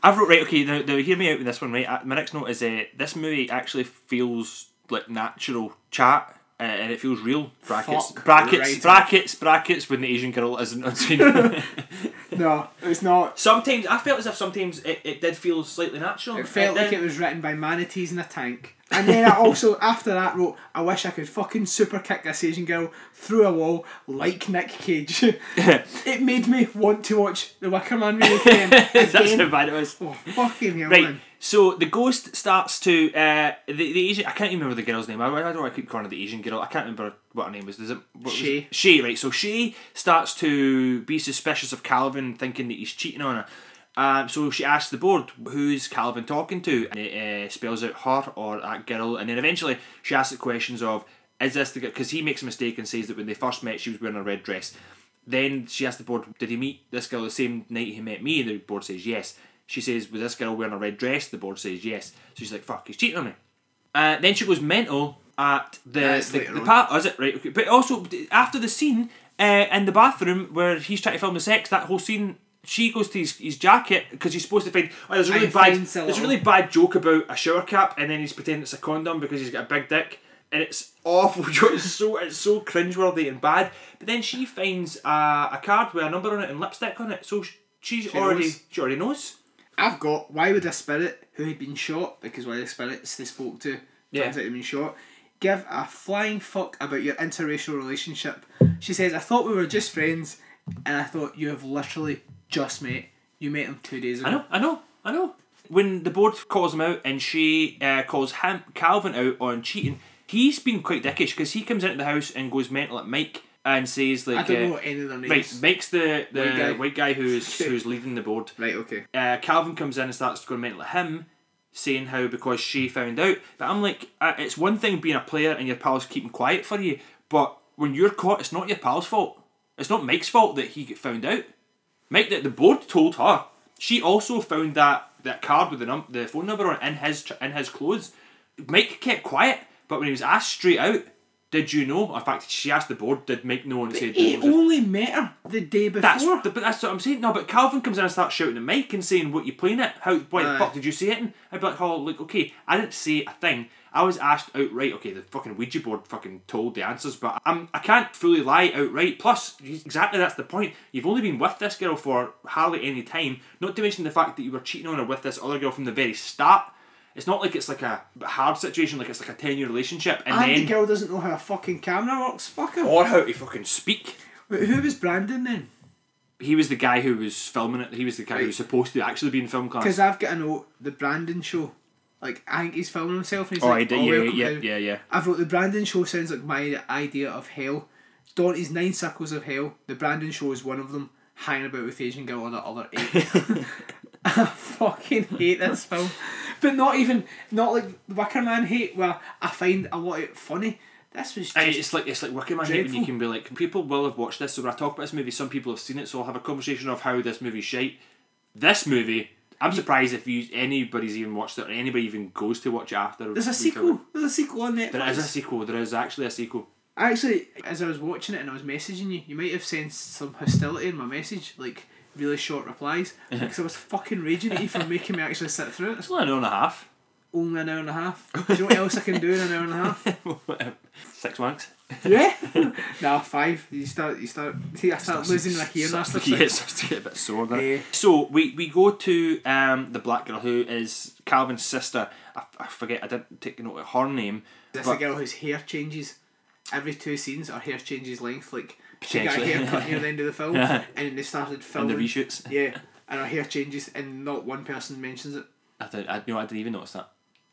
I've wrote right. Okay, now, now hear me out with this one. Right, my next note is uh, this movie actually feels like natural chat. Uh, and it feels real. Brackets, Fuck brackets, right. brackets, brackets. When the Asian girl isn't on screen. No, it's not. sometimes I felt as if sometimes it, it did feel slightly natural. It felt like did. it was written by manatees in a tank. And then I also, after that, wrote, I wish I could fucking super kick this Asian girl through a wall like Nick Cage. it made me want to watch the Wicker Man movie again. That's how bad it was. Oh, fucking hell, Right. man. So the ghost starts to uh, the the Asian. I can't even remember the girl's name. I, I don't want to keep calling her the Asian girl. I can't remember what her name was. Is it what was it? Shay. Right. So she starts to be suspicious of Calvin, thinking that he's cheating on her. Um, so she asks the board, "Who's Calvin talking to?" And it uh, spells out her or that girl. And then eventually she asks the questions of, "Is this the?" girl? Because he makes a mistake and says that when they first met, she was wearing a red dress. Then she asks the board, "Did he meet this girl the same night he met me?" The board says yes. She says, "Was this girl wearing a red dress?" The board says yes. So she's like, "Fuck, he's cheating on me." Uh, then she goes mental at the That's the, the part. Oh, is it right? Okay. But also after the scene uh, in the bathroom where he's trying to film the sex, that whole scene. She goes to his, his jacket because he's supposed to find. Oh, there's a really bad. There's a really bad joke about a shower cap, and then he's pretending it's a condom because he's got a big dick, and it's awful. It's so it's so cringeworthy and bad. But then she finds a, a card with a number on it and lipstick on it, so she's She already knows. she already knows. I've got why would a spirit who had been shot because one of the spirits they spoke to Yeah. turns out been shot give a flying fuck about your interracial relationship. She says, "I thought we were just friends, and I thought you have literally just met. You met him two days ago." I know, I know, I know. When the board calls him out and she uh, calls him Calvin out on cheating, he's been quite dickish because he comes into the house and goes mental at Mike and says like I don't uh, know any of their names. right, Mike's the the White guy. white guy who's who's leading the board. Right. Okay. Uh, Calvin comes in and starts going mental at him, saying how because she found out. But I'm like, uh, it's one thing being a player and your pals keeping quiet for you, but when you're caught, it's not your pal's fault. It's not Mike's fault that he found out. Mike, that the board told her. She also found that that card with the num- the phone number on in his in his clothes. Mike kept quiet, but when he was asked straight out, did you know? In fact, she asked the board, did Mike know? And he said, He "No, it was only met her the day before. that's but that's what I'm saying. No, but Calvin comes in and starts shouting at Mike and saying, "What you playing it? How? Why the fuck did you see it?" And I'd be like, "Oh, like okay, I didn't say a thing. I was asked outright. Okay, the fucking Ouija board fucking told the answers, but I'm I can't fully lie outright. Plus, exactly that's the point. You've only been with this girl for hardly any time. Not to mention the fact that you were cheating on her with this other girl from the very start." It's not like it's like a hard situation, like it's like a 10 year relationship, and, and then. the girl doesn't know how a fucking camera works. Fuck her. or how to fucking speak. Wait, who was Brandon then? He was the guy who was filming it. He was the guy who was supposed to actually be in film class. Because I've got a note. The Brandon show. Like I think he's filming himself and he's Oh, I like, did, "Oh, yeah, yeah, to-" yeah, yeah. I've wrote the Brandon show sounds like my idea of hell. Dante's Nine Circles of Hell. The Brandon show is one of them. Hanging about with Asian girl on the other eight. I fucking hate this film, but not even not like the Wicker Man hate where I find a lot of it funny. This was just it's like it's like working my head when you can be like people will have watched this. So when I talk about this movie, some people have seen it, so I'll have a conversation of how this movie's shite. This movie, I'm surprised if you anybody's even watched it or anybody even goes to watch it after. there's a we cover it. sequel. There's a sequel on Netflix. There is a sequel. There is actually a sequel. Actually, as I was watching it and I was messaging you, you might have sensed some hostility in my message, like really short replies, because I was fucking raging at you for making me actually sit through it. It's only an hour and a half. Only an hour and a half. Do you know what else I can do in an hour and a half? Six months. Yeah. nah, five. You start. You start. See, I start losing my hearing Starts after to, yeah, it starts to get a bit sore there. Yeah. So we, we go to um, the black girl who is Calvin's sister. I, I forget. I didn't take note of her name. That's a girl whose hair changes every two scenes. Her hair changes length. Like she got a haircut near the end of the film, Yeah. and they started and filming. the reshoots. Yeah, and her hair changes, and not one person mentions it. I did. I no, I didn't even notice that.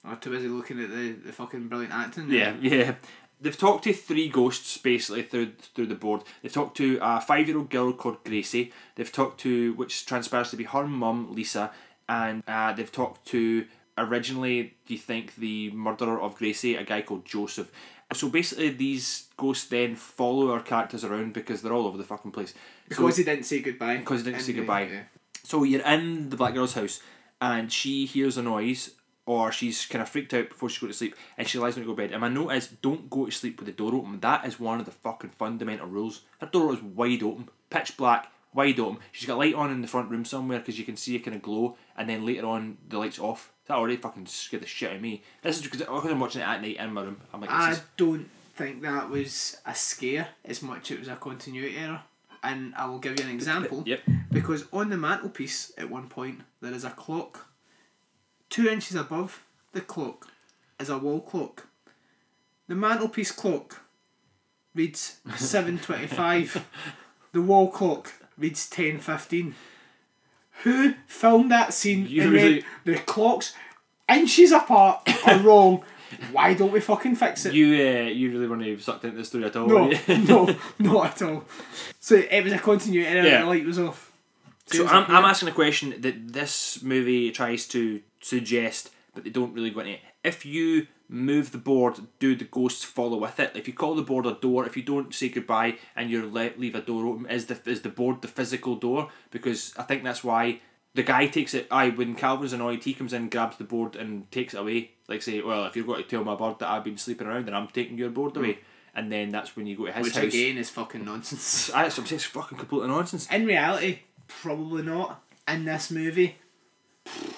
Or too busy looking at the, the fucking brilliant acting. Yeah, yeah. They've talked to three ghosts basically through through the board. They've talked to a five year old girl called Gracie. They've talked to which transpires to be her mum Lisa, and uh, they've talked to originally. Do you think the murderer of Gracie, a guy called Joseph? So basically, these ghosts then follow our characters around because they're all over the fucking place. Because so, he didn't say goodbye. Because he didn't say And, goodbye. yeah. so you're in the black girl's house, and she hears a noise, or she's kind of freaked out before she goes to sleep, and she lies down to go to bed. And my note is, don't go to sleep with the door open. That is one of the fucking fundamental rules. Her door is wide open, pitch black, wide open. She's got light on in the front room somewhere because you can see it kind of glow, and then later on the light's off. That already fucking scared the shit out of me. This is because I'm watching it at night in my room. I'm like, I is, don't think that was a scare as much as it was a continuity error. And I will give you an example. Yep. Because on the mantelpiece at one point there is a clock. Two inches above the clock is a wall clock. The mantelpiece clock reads seven twenty five. the wall clock reads ten fifteen. Who filmed that scene You and really- the clocks inches apart are wrong? Why don't we fucking fix it? you uh, you really weren't even sucked into the story at all. No, no, not at all. So it was a continuity error. Yeah. The light was off. So it was I'm, I'm asking a question that this movie tries to suggest, but they don't really go into it. If you move the board, do the ghosts follow with it? If you call the board a door, if you don't say goodbye and you let leave a door open, is the is the board the physical door? Because I think that's why the guy takes it. I when Calvin's annoyed, he comes in, grabs the board, and takes it away. Like say, well, if you're going to tell my bird that I've been sleeping around, then I'm taking your board away. Hmm. And then that's when you go to his which house. Which again is fucking nonsense. I, that's what I'm saying, it's fucking complete nonsense. In reality, probably not. In this movie,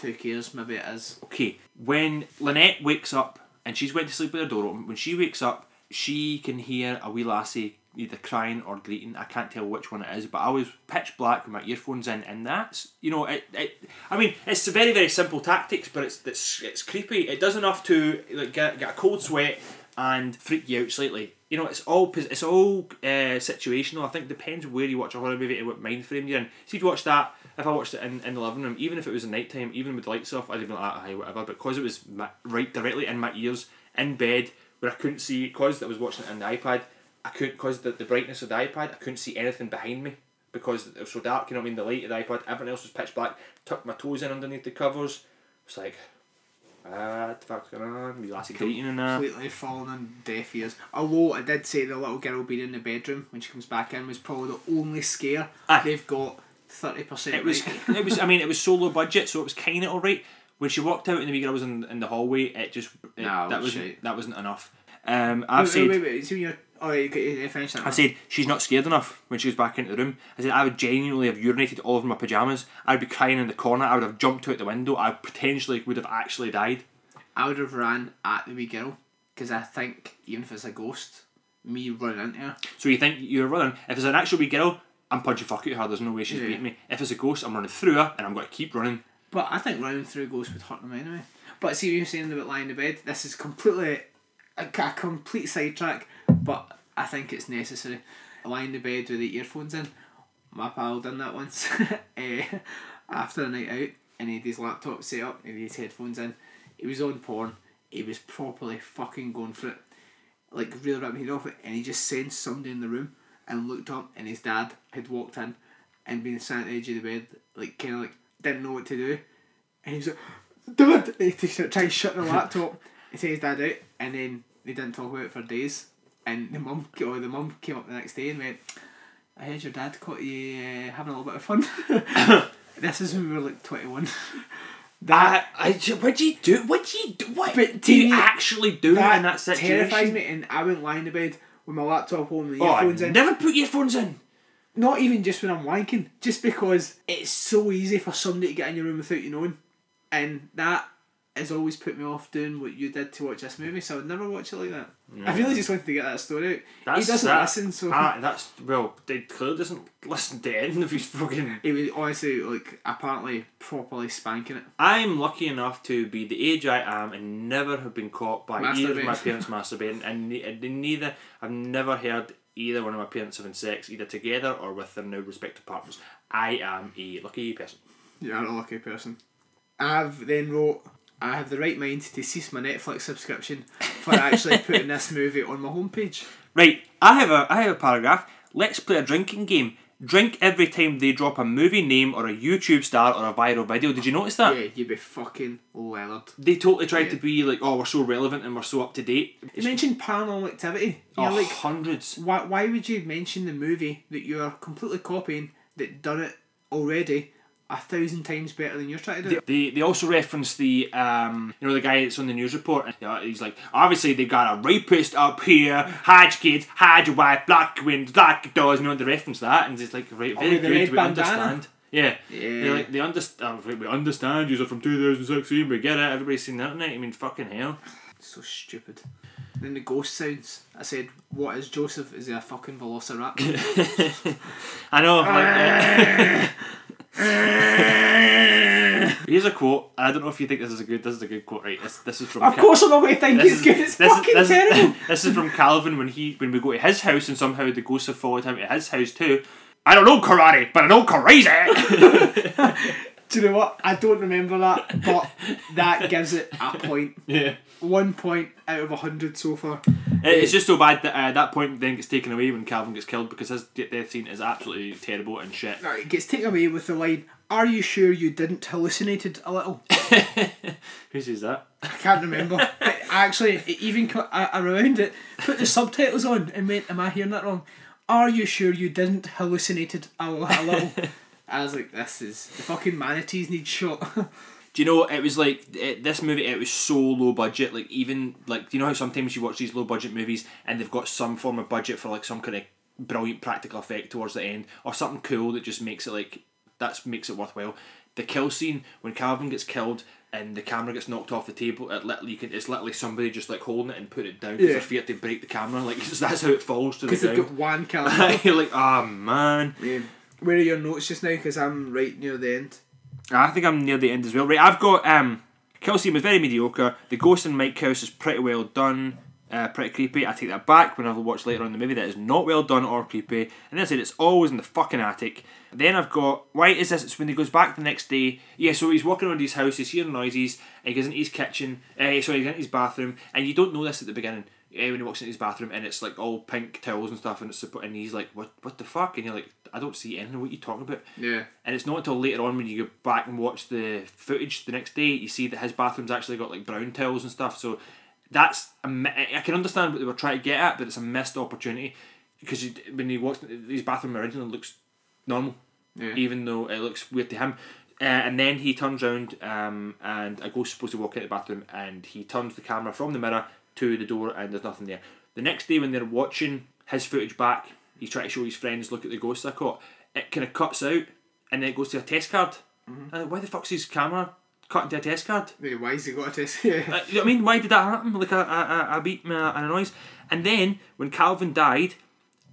who cares? Maybe it is. okay, when Lynette wakes up and she's went to sleep with her door open, when she wakes up, she can hear a wee lassie either crying or greeting. I can't tell which one it is, but I was pitch black with my earphones in, and that's you know it. it I mean, it's very very simple tactics, but it's it's it's creepy. It does enough to like get get a cold sweat and freak you out slightly. You know, it's all it's all uh, situational. I think depends where you watch a horror movie and what mind frame you're in. See if you watch that. If I watched it in, in the living room, even if it was at night time, even with the lights off, I'd be like, ah, hey, whatever. But because it was right directly in my ears, in bed, where I couldn't see, because I was watching it on the iPad, I couldn't, because the, the brightness of the iPad, I couldn't see anything behind me because it was so dark. You know what I mean? The light of the iPad, everything else was pitch black. Tucked my toes in underneath the covers. It's like, ah, what the fuck's going on? We lassie greeting and that. Completely fallen on deaf ears. Although I did say the little girl being in the bedroom when she comes back in was probably the only scare Aye. they've got thirty percent. It was, it was. I mean, it was so low budget, so it was kind of alright. When she walked out and the wee girl was in, in the hallway, it just it, Nah, that was wasn't that wasn't enough. Um, I've wait, said wait, wait, wait. When you're. Oh, you, you finish that. I said she's not scared enough when she goes back into the room. I said I would genuinely have urinated all over my pajamas. I'd be crying in the corner. I would have jumped out the window. I potentially would have actually died. I would have ran at the wee girl because I think even if it's a ghost, me running into her. So you think you're running? If it's an actual wee girl, I'm punching fuck out her. There's no way she's Yeah. beating me. If it's a ghost, I'm running through her and I'm going to keep running. But I think running through ghosts would hurt them anyway. But see what you're saying about lying in bed. This is completely a, a complete sidetrack, but I think it's necessary. Lying in the bed with the earphones in. My pal done that once. eh, after a night out, and he had his laptop set up, and he had his headphones in. He was on porn. He was properly fucking going for it, like really ripping his head off it, and he just sensed somebody in the room and looked up, and his dad had walked in and been sat at the edge of the bed, like kind of like didn't know what to do, and he was like, "Dad!" And he tried to shut the laptop and take his dad out, and then they didn't talk about it for days. And the mum, or the mum came up the next day and went, "I heard your dad caught you uh, having a little bit of fun." this is when we were like twenty one. that I, I, what do you do? What do you do? What But do you you- actually do that in that situation? terrifies me, and I went lying in bed with my laptop on, the Oh, in. never put earphones in. Not even just when I'm wanking, just because it's so easy for somebody to get in your room without you knowing. And that has always put me off doing what you did to watch this movie, so I would never watch it like that. I really just wanted to get that story out. That's, he doesn't that- listen, so Ah, that's well. They clearly doesn't listen to any of his fucking. he was honestly like apparently properly spanking it. I'm lucky enough to be the age I am and never have been caught by either of my parents masturbating, and ne- and neither I've never heard either one of my parents having sex either together or with their now respective partners. I am a lucky person. You're a lucky person. I've then wrote I have the right mind to cease my Netflix subscription for actually putting this movie on my homepage. Right, I have a I have a paragraph. Let's play a drinking game. Drink every time they drop a movie name or a YouTube star or a viral video. Did you notice that? Yeah, you'd be fucking leathered. They totally tried to be like, oh, we're so relevant and we're so up to date. You mentioned paranormal activity. Oh, like, hundreds. why, why would you mention the movie that you're completely copying that done it already a thousand times better than you're trying to do? They, they also reference the um you know the guy that's on the news report and uh, he's like obviously they got a rapist up here hide kids hide your wife black windows black doors you know they reference that and it's like right very the good we bandana? understand yeah Yeah. they like they understand we understand you're from 2016 we get it everybody's seen that internet I mean fucking hell So stupid. Then the ghost sounds. I said, "What is Joseph? Is he a fucking velociraptor?" I know like, here's a quote I don't know if you think this is a good this is a good quote right this, this is from of Ca- course, I'm not going to think This it's is- good. It's this is- fucking this is- terrible. this is from Calvin when he when we go to his house and somehow the ghosts have followed him to his house too. I don't know karate, but I know crazy. Do you know what? I don't remember that, but that gives it a point. yeah. One point out of a hundred so far. It's just so bad that uh, that point then gets taken away when Calvin gets killed because his death scene is absolutely terrible and shit. Right, it gets taken away with the line, Are you sure you didn't hallucinated a little? Who says that? I can't remember. But actually, it even cut I, I rewound it, put the subtitles on, and went, Am I hearing that wrong? Are you sure you didn't hallucinated a, a little? I was like, This is. The fucking manatees need shot. Do you know it was like it, this movie? It was so low budget. Like even like do you know how sometimes you watch these low budget movies and they've got some form of budget for like some kind of brilliant practical effect towards the end or something cool that just makes it like that's makes it worthwhile. The kill scene when Calvin gets killed and the camera gets knocked off the table, it literally can, it's literally somebody just like holding it and put it down because Yeah. their fear to break the camera. Like that's how it falls to the Because they've got ground. one camera. You're like, oh man. Yeah. Where are your notes just now? Because I'm right near the end. I think I'm near the end as well. Right, I've got um, scene was very mediocre. The ghost in Mike House is pretty well done. Uh, pretty creepy. I take that back when I've watched later on in the movie. That is not well done or creepy. And then I said it's always in the fucking attic. Then I've got why is this? It's when he goes back the next day. Yeah, so he's walking around his house. He's hearing noises. He goes into his kitchen. Uh, sorry, he goes into his bathroom. And you don't know this at the beginning. Uh, when he walks into his bathroom and it's like all pink towels and stuff and it's and he's like what what the fuck and you're like I don't see anything what are you talking about Yeah. and it's not until later on when you go back and watch the footage the next day, you see that his bathroom's actually got like brown towels and stuff. So that's a I can understand what they were trying to get at, but it's a missed opportunity because you, when he walks, his bathroom originally looks normal, Yeah. even though it looks weird to him. Uh, and then he turns around um, and a ghost supposed to walk into the bathroom and he turns the camera from the mirror to the door and there's nothing there. The next day when they're watching his footage back, he's trying to show his friends, look at the ghost I caught. It kind of cuts out and then it goes to a test card. I'm like, why the fuck's his camera cut into a test card? Wait, why has he got a test? Yeah. Uh, you know what I mean? Why did that happen? Like a, a, a- beat and a noise. And then when Calvin died,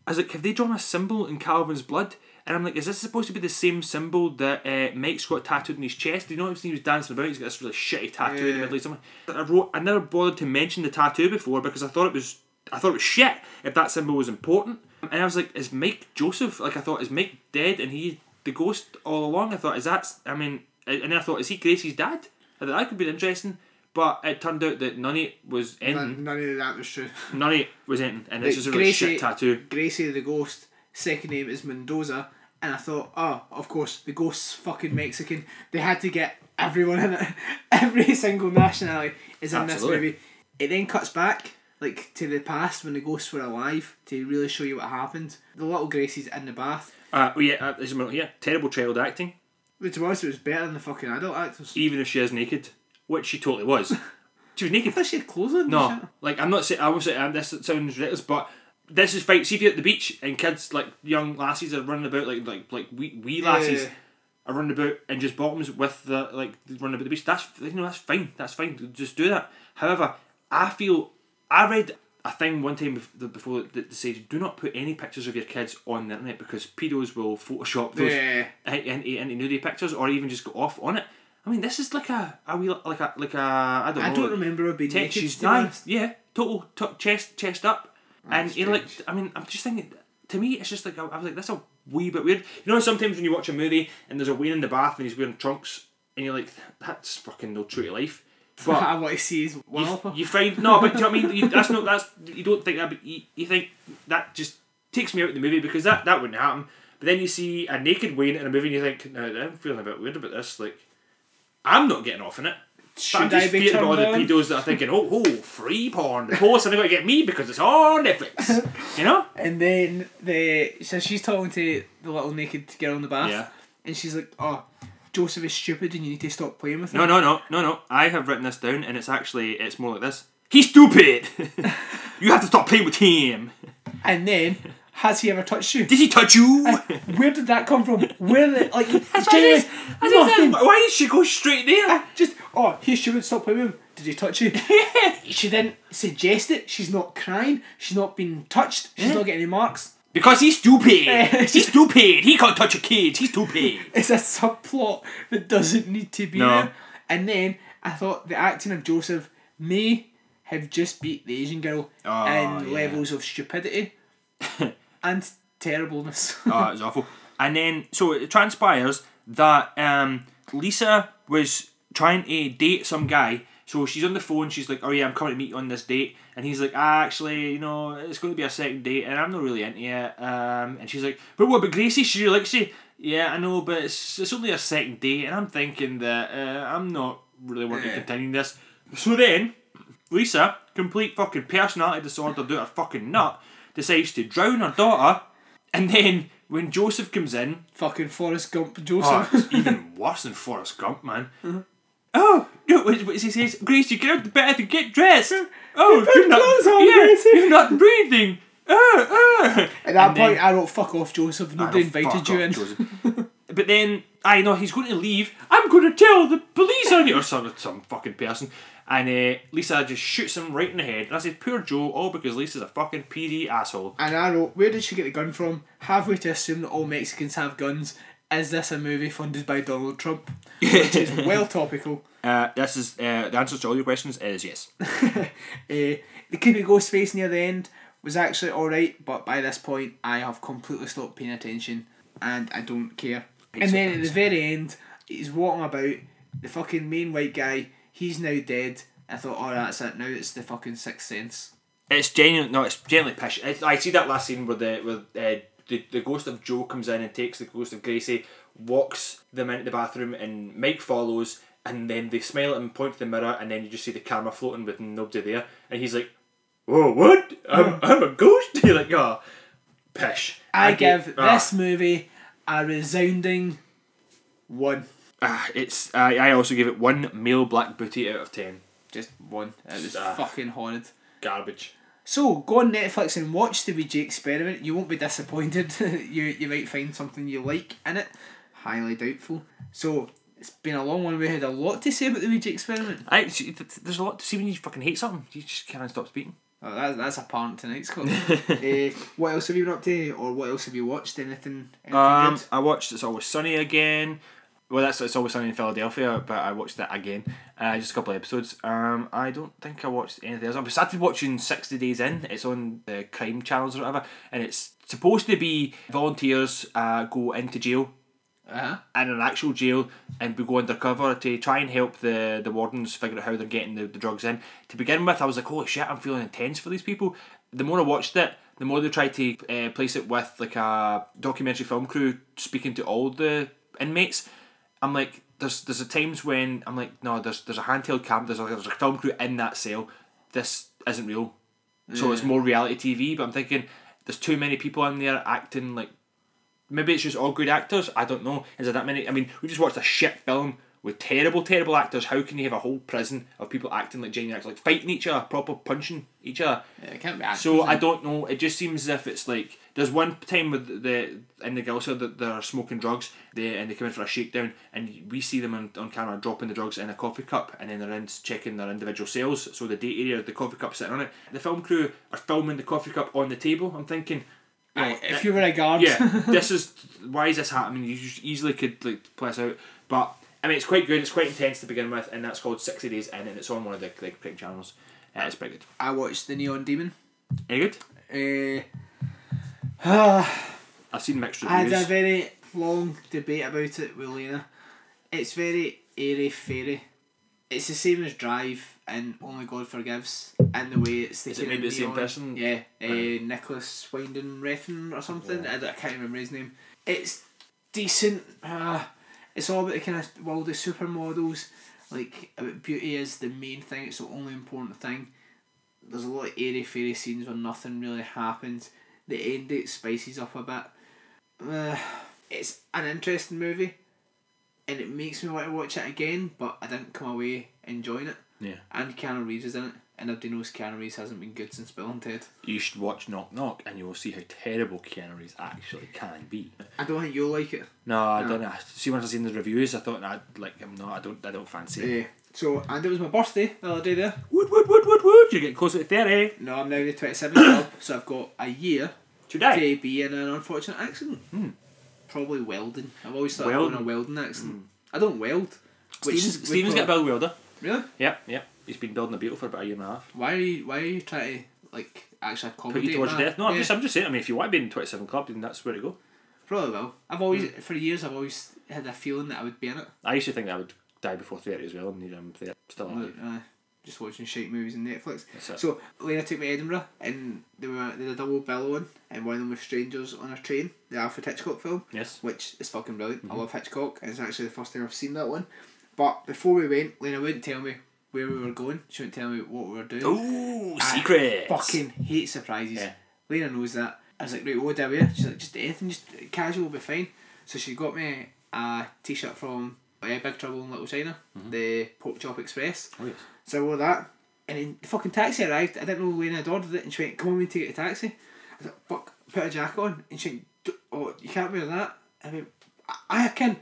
I was like, have they drawn a symbol in Calvin's blood? And I'm like, is this supposed to be the same symbol that uh, Mike's got tattooed on his chest? Do you know what I'm saying he was dancing about? He's got this really shitty tattoo in the middle of something. I wrote, I never bothered to mention the tattoo before because I thought it was, I thought it was shit if that symbol was important. And I was like, is Mike Joseph? Like I thought, is Mike dead and he the ghost all along? I thought, is that? I mean, and then I thought, is he Gracie's dad? I thought that could be interesting. But it turned out that none of it was anything. None, none of that was true. None of it was anything. And it's Like, just a really Gracie- shit tattoo. Gracie the ghost, second name is Mendoza, and I thought, oh, of course, the ghost's fucking Mexican. They had to get everyone in it. Every single nationality is in Absolutely. this movie. It then cuts back, like, to the past when the ghosts were alive to really show you what happened. The little Gracie's in the bath. Uh, oh yeah, uh, there's a minute here. Terrible child acting, Which was, it was better than the fucking adult actors. even if she is naked, which she totally was. she was I naked. thought she had clothes on. No, like I'm not saying I was saying um, this sounds ridiculous, but this is fight. See if you're at the beach and kids like young lassies are running about like like like wee, wee lassies Yeah. are running about in just bottoms with the like running about the beach. That's you know that's fine. That's fine. Just do that. However, I feel I read a thing one time before that said do not put any pictures of your kids on the internet because pedos will Photoshop those Yeah. into, into nudie pictures or even just go off on it. I mean, this is like a, a wee, like a like a I don't know. I don't like- remember her being naked. she's to be nice. Yeah, total t- chest chest up, and That's you're like. I mean, I'm just thinking. To me, it's just like I I was like, that's a wee bit weird. You know, sometimes when you watch a movie and there's a Wayne in the bath and he's wearing trunks, and you're like, that's fucking no true to life. But I want to see his you, you find no, but do you know what I mean? You, that's not that's you don't think that, but you, you think that just takes me out of the movie because that that wouldn't happen. But then you see a naked Wayne in a movie and you think, no, I'm feeling a bit weird about this. Like, I'm not getting off in it. But I'm I just be fearing about all the pedos that are thinking, oh, oh, free porn. The post and they're going to get me because it's on Netflix. You know? And then the so she's talking to the little naked girl in the bath. Yeah. And she's like, "Oh, Joseph is stupid, and you need to stop playing with him." No, no, no, no, no. I have written this down, and it's actually it's more like this. He's stupid. you have to stop playing with him. And then, has he ever touched you? Did he touch you? Where did that come from? Where did like That's genuinely what I said. nothing? Why did she go straight there? Ah, just oh, he's stupid. Stop playing with him. Did he touch you? she didn't suggest it. She's not crying. She's not being touched. She's eh? not getting any marks. Because he's stupid. he's stupid. He can't touch a kid. He's stupid. It's a subplot that doesn't need to be No. there. And then I thought the acting of Joseph may have just beat the Asian girl Oh, in yeah. levels of stupidity and terribleness. oh, it was awful. And then, so it transpires that um, Lisa was trying to date some guy. So she's on the phone. She's like, "Oh yeah, I'm coming to meet you on this date." And he's like, ah, "Actually, you know, it's going to be a second date, and I'm not really into it." Um, and she's like, "But what about Gracie? She really likes you." Yeah, I know, but it's, it's only a second date, and I'm thinking that uh, I'm not really wanting to continue this. So then, Lisa, complete fucking personality disorder, do her fucking nut, decides to drown her daughter, and then when Joseph comes in, Fucking Forrest Gump oh, Joseph. it's even worse than Forrest Gump, man. Oh, no, what, what he says, Gracie, get out the bed and get dressed. Oh, put you're not, on, yeah, Gracie." you're not breathing. Ah, ah. At that And then- point, I wrote "fuck off, Joseph." Nobody invited you off, in. But then I know he's going to leave. I'm going to tell the police on you or some some fucking person. And uh, Lisa just shoots him right in the head. And I said, poor Joe, all because Lisa's a fucking PD asshole. And I wrote, "Where did she get the gun from? Have we to assume that all Mexicans have guns? Is this a movie funded by Donald Trump?" Which is well topical. Uh, this is uh, the answer to all your questions is yes. Uh, the creepy ghost face near the end was actually alright, but by this point, I have completely stopped paying attention and I don't care. And then at the very end, he's walking about, the fucking main white guy, he's now dead. I thought, oh, that's it, now it's the fucking Sixth Sense. It's genuine. No, it's genuinely pish. It's, I see that last scene where the where uh, the the ghost of Joe comes in and takes the ghost of Gracie, walks them into the bathroom, and Mike follows, and then they smile at him, point to the mirror, and then you just see the camera floating with nobody there, and he's like, "Whoa, what? I'm, I'm a ghost." You're like, "Oh, pish." I, get- give ah. this movie a resounding one. Ah, it's. I I also give it one male black booty out of ten. Just one. It was Ah. fucking horrid. Garbage. So go on Netflix and watch the Ouija experiment. You won't be disappointed. you you might find something you like in it. Highly doubtful. So it's been a long one. We had a lot to say about the Ouija experiment. I see, th- th- there's a lot to see when you fucking hate something. You just can't stop speaking. Oh, that's that's apparent tonight's call. uh, what else have you been up to, or what else have you watched? Anything? anything Um, good? I watched It's Always Sunny again. Well, that's It's Always Sunny in Philadelphia, but I watched that again. Uh, just a couple of episodes. Um, I don't think I watched anything else. I started watching 60 Days In. It's on the crime channels or whatever, and it's supposed to be volunteers uh, go into jail Uh-huh. in an actual jail and we go undercover to try and help the, the wardens figure out how they're getting the, the drugs in. To begin with, I was like, holy shit, I'm feeling intense for these people. The more I watched it, the more they tried to uh, place it with like a documentary film crew speaking to all the inmates. I'm like, there's there's a times when I'm like, no, there's there's a handheld camera, there's a, there's a film crew in that cell. This isn't real. So it's more reality TV. But I'm thinking, there's too many people in there acting like maybe it's just all good actors. I don't know. Is there that many? I mean, we just watched a shit film with terrible, terrible actors. How can you have a whole prison of people acting like genuine actors, like fighting each other, proper punching each other? Yeah, it can't be. actors, So I don't know. It just seems as if it's like there's one time with the in the cell that they're smoking drugs. They and they come in for a shakedown, and we see them on, on camera dropping the drugs in a coffee cup, and then they're in checking their individual cells. So the date area, the coffee cup sitting on it. The film crew are filming the coffee cup on the table. I'm thinking. if you were a guard, yeah, this is why is this happening? You just easily could like play this out, but I mean it's quite good. It's quite intense to begin with, and that's called Sixty Days In, and it's on one of the like crime channels. Uh, it's pretty good. I watched the Neon Demon. Any good? Uh, I've seen mixed reviews. I had a very long debate about it with Lena. It's very airy fairy. it's the same as Drive and Only God Forgives, and the way it's the Is it maybe the same person? Yeah, uh, Right. Nicolas Winding Refn or something. I, I can't remember his name. It's decent. Uh, it's all about the kind of world of supermodels. Like about beauty is the main thing. It's the only important thing. There's a lot of airy fairy scenes where nothing really happens. The end it spices up a bit. Uh, it's an interesting movie, and it makes me want to watch it again. But I didn't come away enjoying it. Yeah. And Keanu Reeves is in it, and everybody knows Keanu Reeves hasn't been good since Bill and Ted. You should watch Knock Knock and you will see how terrible Keanu Reeves actually can be. I don't think you'll like it. No, I No. don't know. See, when I seen the reviews, I thought I'd like him. No, I don't. I don't fancy. it. Yeah. So, and it was my birthday the other day there. Wood, wood, wood, wood, wood. You're getting closer to thirty. No, I'm now the 27th club, so I've got a year Today. to be in an unfortunate accident. Hmm. Probably welding. I've always thought Welding. I'd go in a welding accident. I don't weld. Stevens, Stevens got Bill Wilder. Really? Yep, yep. He's been building a Beetle for about a year and a half. Why are you, why are you trying to, like, actually Put accommodate you towards that? death. No, I'm Yeah, just, I'm just saying. I mean, if you want to be in 27 club, then that's where to go. Probably will. I've always, Hmm. for years, I've always had a feeling that I would be in it. I used to think that I would die before 30 as well, and here I'm 30, still alive. Uh, just watching shite movies on Netflix. That's it. So Lena took me to Edinburgh and they were they had a double bill on and one of them was Strangers on a Train, the Alfred Hitchcock film, Yes. which is fucking brilliant. Mm-hmm. I love Hitchcock and it's actually the first time I've seen that one. But before we went, Lena wouldn't tell me where we were going. She wouldn't tell me what we were doing. Oh, secret! fucking hate surprises. Yeah. Lena knows that. I was like, right, what do I wear? She's like, just anything, just casual will be fine. So she got me a t shirt from uh, Big Trouble in Little China, the Pork Chop Express. Oh, yes. So I wore that, and then the fucking taxi arrived. I didn't know Lena had ordered it, and she went, "Come on, we take it a taxi." I was like, "Fuck, put a jacket on," and she went, "D- "Oh, you can't wear that." I went, "I, I can."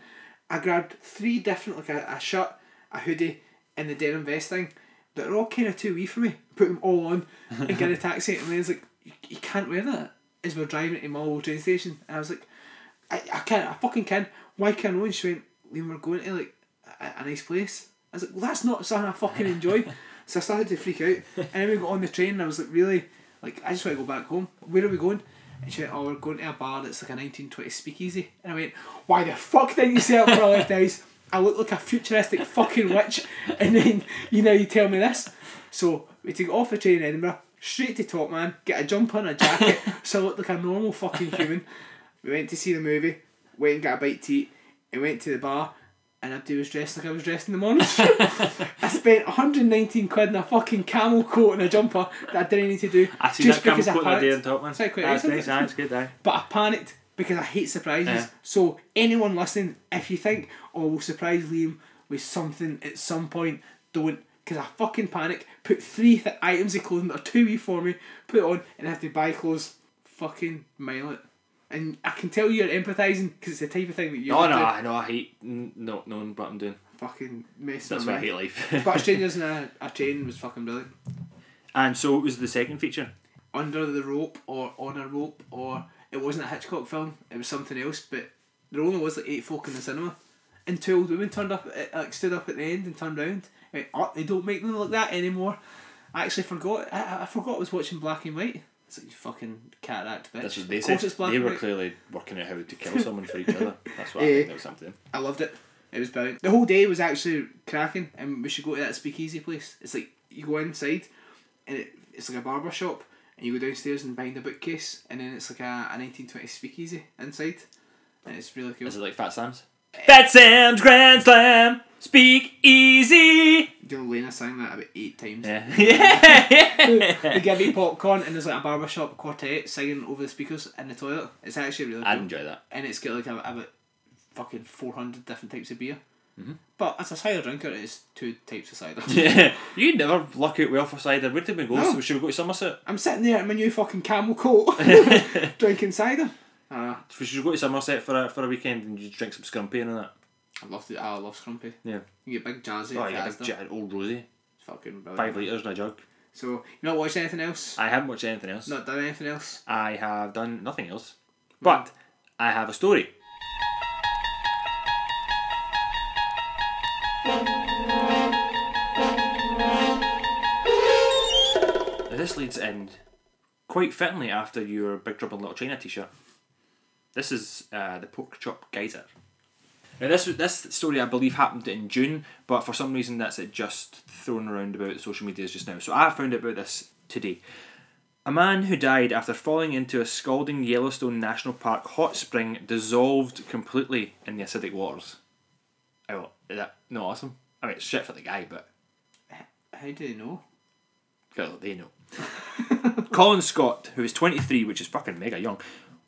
I grabbed three different, like a, a shirt, a hoodie, and the denim vest thing. That are all kind of too wee for me. Put them all on and get a taxi, and Lena's like, "You, you can't wear that." As we're driving to Marlborough train station, and I was like, I, I can't, I fucking can. Why can't I? And she went, we're going to like a, a nice place. I was like, well, that's not something I fucking enjoy. so I started to freak out. And then we got on the train and I was like, really? Like, I just want to go back home. Where are we going? And she went, oh, we're going to a bar that's like a 1920 speakeasy. And I went, why the fuck didn't you say it before I left house? I look like a futuristic fucking witch. And then, you know, you tell me this. So we take off the train in Edinburgh, straight to Top Man, get a jumper and a jacket, so I look like a normal fucking human. We went to see the movie, went and got a bite to eat, and went to the bar, and Abdi was dressed like I was dressed in the morning. I spent 119 quid in a fucking camel coat and a jumper that I didn't need to do. I see just that because I come quote that day panicked. on top, man. It's like quite nice, good, aye. But I panicked because I hate surprises. Yeah. So anyone listening, if you think, oh, we'll surprise Liam with something at some point, don't. Because I fucking panic, put three th- items of clothing that are too wee for me, put on, and I have to buy clothes. Fucking mile it. And I can tell you're empathising because it's the type of thing that you No, no. I know. I hate n- not knowing what I'm doing. Fucking mess. That's why I hate life. But Strangers in a, a Train was fucking brilliant. and so it was the second feature. Under the Rope or On a Rope or it wasn't a Hitchcock film, it was something else, but there only was like eight folk in the cinema. And two old women turned up, uh, like stood up at the end and turned round. Went, oh, they don't make them like that anymore. I actually forgot. I, I- I forgot I was watching black and white. It's like you fucking cataract bitch. That's what they of said. it's black They were white. clearly working out how to kill someone for each other. That's what I Eh. think that was something. I loved it. It was brilliant. The whole day was actually cracking, and we should go to that speakeasy place. It's like you go inside, and it, it's like a barber shop, and you go downstairs and behind a bookcase, and then it's like a, a nineteen twenty speakeasy inside, and it's really cool. Is it like Fat Sam's? Fat Sam's Grand Slam! Speak easy! You know, Lena sang that about eight times. Yeah. yeah. They give me popcorn, and there's like a barbershop quartet singing over the speakers in the toilet. It's actually really cool. I'd enjoy that. and it's got like a, about fucking four hundred different types of beer. Mm-hmm. But as a cider drinker, it's two types of cider. Yeah. You never luck out well for cider. Where did we go? No. So should we go to Somerset? I'm sitting there in my new fucking camel coat, drinking cider. Uh, We should go to Somerset for a, for a weekend and you drink some scrumpy and that. I love the I love Scrumpy. Yeah. You get big jazzy. Oh, yeah, big jet, old Rosie. It's fucking brilliant. Five litres in a jug. So you not watched anything else? I haven't watched anything else. Not done anything else? I have done nothing else. But I have a story. This leads in quite fittingly after your Big Trouble in Little China t shirt. This is uh, the Pork Chop Geyser. Now this this story I believe happened in June, but for some reason that's it just thrown around about social medias just now. So I found out about this today. A man who died after falling into a scalding Yellowstone National Park hot spring dissolved completely in the acidic waters. Oh, is that not awesome? I mean, it's shit for the guy, but How do they know? well, they know. Colin Scott, who is 23, which is fucking mega young,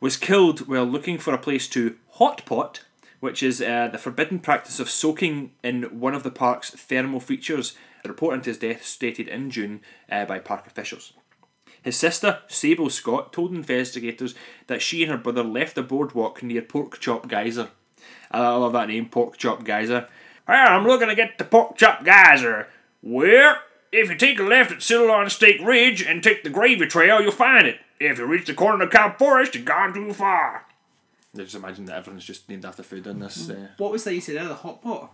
was killed while looking for a place to hot pot, which is uh, the forbidden practice of soaking in one of the park's thermal features. A report into his death stated in June uh, by park officials. His sister, Sable Scott, told investigators that she and her brother left the boardwalk near Pork Chop Geyser. I love that name, Pork Chop Geyser. Well, I'm looking to get to Pork Chop Geyser. Well, if you take a left at Sirloin Steak Ridge and take the gravy trail, you'll find it. If you reach the corner of Cow Forest, you've gone too far. I just imagine that everyone's just named after food in this. Uh, What was that you said there? The hot pot.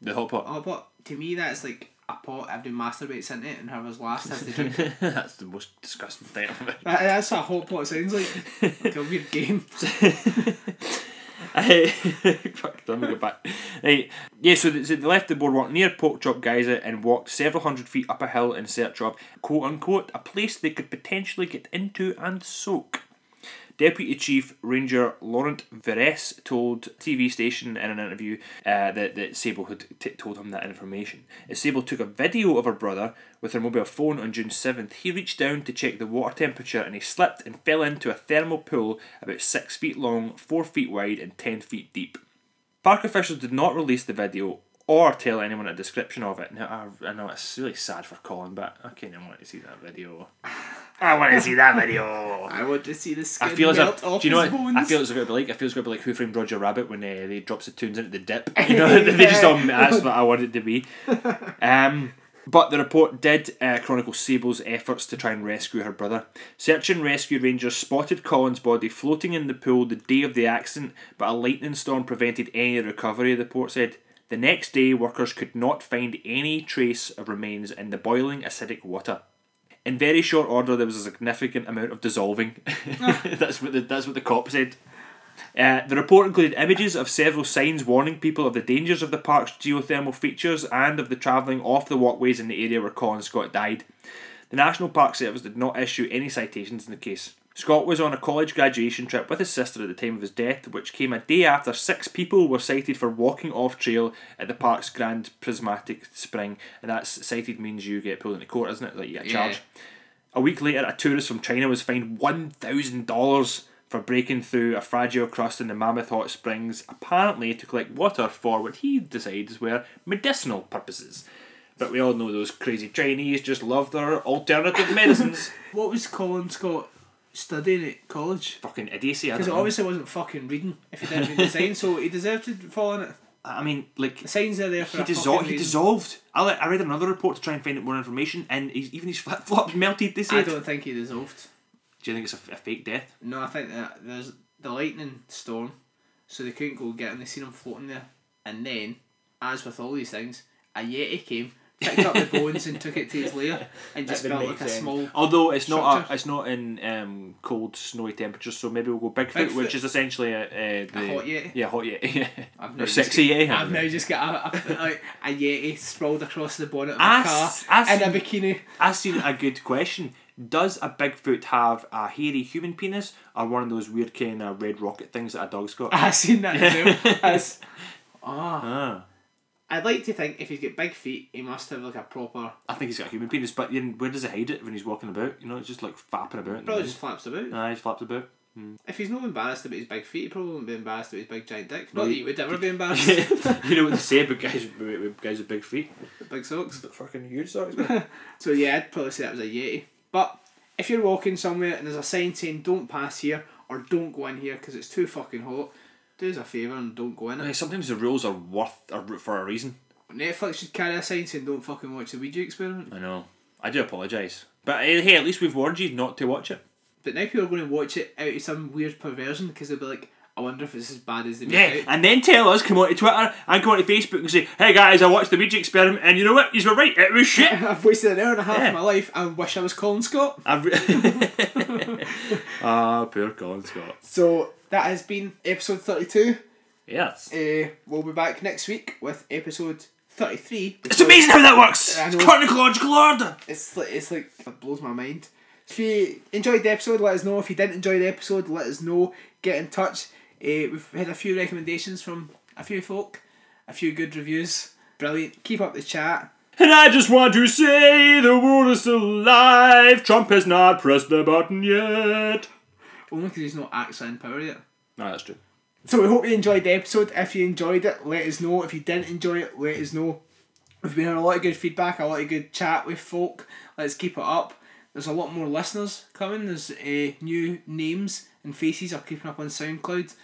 the hot pot. Hot pot. To me, that's like a pot everyone masturbates in it, and whoever's last has to drink. That's the most disgusting thing ever. that, that's what a hot pot sounds like. like a weird game. Fuck, let me go back. Right. Yeah, so they, so they left the boardwalk near Pork Chop Geyser and walked several hundred feet up a hill in search of, quote unquote, a place they could potentially get into and soak. Deputy Chief Ranger Lorant Veress told TV station in an interview uh, that, that Sable had t- told him that information. As Sable took a video of her brother with her mobile phone on June 7th, he reached down to check the water temperature and he slipped and fell into a thermal pool about 6 feet long, 4 feet wide, and 10 feet deep. Park officials did not release the video or tell anyone a description of it. Now, I, I know it's really sad for Colin, but I kind of want to see that video. I want to see that video. I want to see the skin I feel as melt off do you know his what bones. I feel it's going to be like. I feel it's going to be like Who Framed Roger Rabbit when uh, they drops the tunes into the dip. You know, they just all that's what I want it to be. Um, but the report did uh, chronicle Sable's efforts to try and rescue her brother. Search and rescue rangers spotted Colin's body floating in the pool the day of the accident, but a lightning storm prevented any recovery. The report said. The next day, workers could not find any trace of remains in the boiling acidic water. In very short order, there was a significant amount of dissolving. that's what the, that's what the cop said. Uh, the report included images of several signs warning people of the dangers of the park's geothermal features and of the travelling off the walkways in the area where Colin Scott died. The National Park Service did not issue any citations in the case. Scott was on a college graduation trip with his sister at the time of his death, which came a day after six people were cited for walking off trail at the park's Grand Prismatic Spring, and that's cited means you get pulled into court, isn't it? Like you get a Yeah. A week later, a tourist from China was fined one thousand dollars for breaking through a fragile crust in the Mammoth Hot Springs, apparently to collect water for what he decides were medicinal purposes. But we all know those crazy Chinese just love their alternative medicines. What was Colin Scott studying at college? Fucking idiocy. I Because it know. obviously wasn't fucking reading if he didn't read the signs, so he deserved to fall in it. I mean, like The signs are there for he, dissol- he dissolved. I, I read another report to try and find out more information, and he's, even his flip flops melted. They I don't think he dissolved. Do you think it's a, a fake death? No, I think that there's the lightning storm, so they couldn't go get him. They seen him floating there, and then, as with all these things, a yeti came, picked up the bones and took it to his lair, and just built like make a small. Although it's not a, it's not in um, cold snowy temperatures, so maybe we'll go Bigfoot, Bigfoot. which is essentially a, a, the, hot yeti? Yeah, hot yeti. I've or sexy yeti. I've now just got a, a, a yeti sprawled across the bonnet of I a car s- I in a bikini. I seen a good question. Does a Bigfoot have a hairy human penis or one of those weird kind of red rocket things that a dog's got? I've seen that too. As, ah, ah. I'd like to think if he's got big feet, he must have like a proper. I think he's got a human penis, but where does he hide it when he's walking about? You know, it's just like flapping about. Probably just flaps about. Aye, he flaps about. Hmm. If he's not embarrassed about his big feet, he probably wouldn't be embarrassed about his big giant dick. No, Not that you would ever be embarrassed. you know what they say about guys with, guys with big feet? big socks. Fucking huge socks. So yeah, I'd probably say that was a Yeti. But if you're walking somewhere and there's a sign saying don't pass here or don't go in here because it's too fucking hot, do us a favour and don't go in it. Sometimes the rules are worth are for a reason. Netflix should carry a sign saying don't fucking watch the Ouija experiment. I know. I do apologise. But eh, hey, at least we've warned you not to watch it. But now people are going to watch it out of some weird perversion because they'll be like, I wonder if it's as bad as they make Yeah, out. and then tell us, come on to Twitter and come on to Facebook and say, hey guys, I watched the Ouija experiment and you know what? You were right, it was shit. I've wasted an hour and a half Yeah. of my life and wish I was Colin Scott. I've re- Ah, poor Colin Scott. So that has been episode 32. Yes. Uh, we'll be back next week with episode 33. It's amazing how that works! It's chronological order! It's like, it's like, it blows my mind. If you enjoyed the episode, let us know. If you didn't enjoy the episode, let us know. Get in touch. Uh, we've had a few recommendations from a few folk, a few good reviews. Brilliant. Keep up the chat. And I just want to say the world is still alive. Trump has not pressed the button yet. Only because he's not actually in power yet. No, that's true. So we hope you enjoyed the episode. If you enjoyed it, let us know. If you didn't enjoy it, let us know. We've been having a lot of good feedback, a lot of good chat with folk. Let's keep it up. There's a lot more listeners coming. There's uh, new names and faces are creeping up on SoundCloud,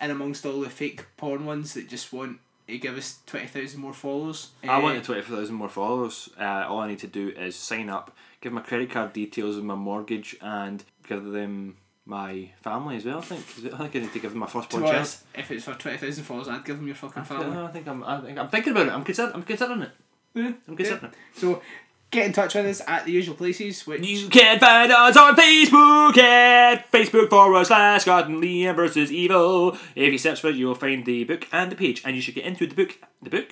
and amongst all the fake porn ones that just want to give us twenty thousand more followers. I Uh, want the 20,000 more followers. Uh, all I need to do is sign up, give my credit card details and my mortgage, and give them my family as well, I think. I think I need to give them my firstborn child. if it's for twenty thousand followers, I'd give them your fucking I family. think I'm, I think I'm thinking about it. I'm, consider- I'm considering it. Yeah, I'm considering it. So get in touch with us at the usual places, which. You can find us on Facebook at Facebook forward slash Scott and Liam versus Evil. If you search for it, you'll find the book and the page, and you should get into the book. The book?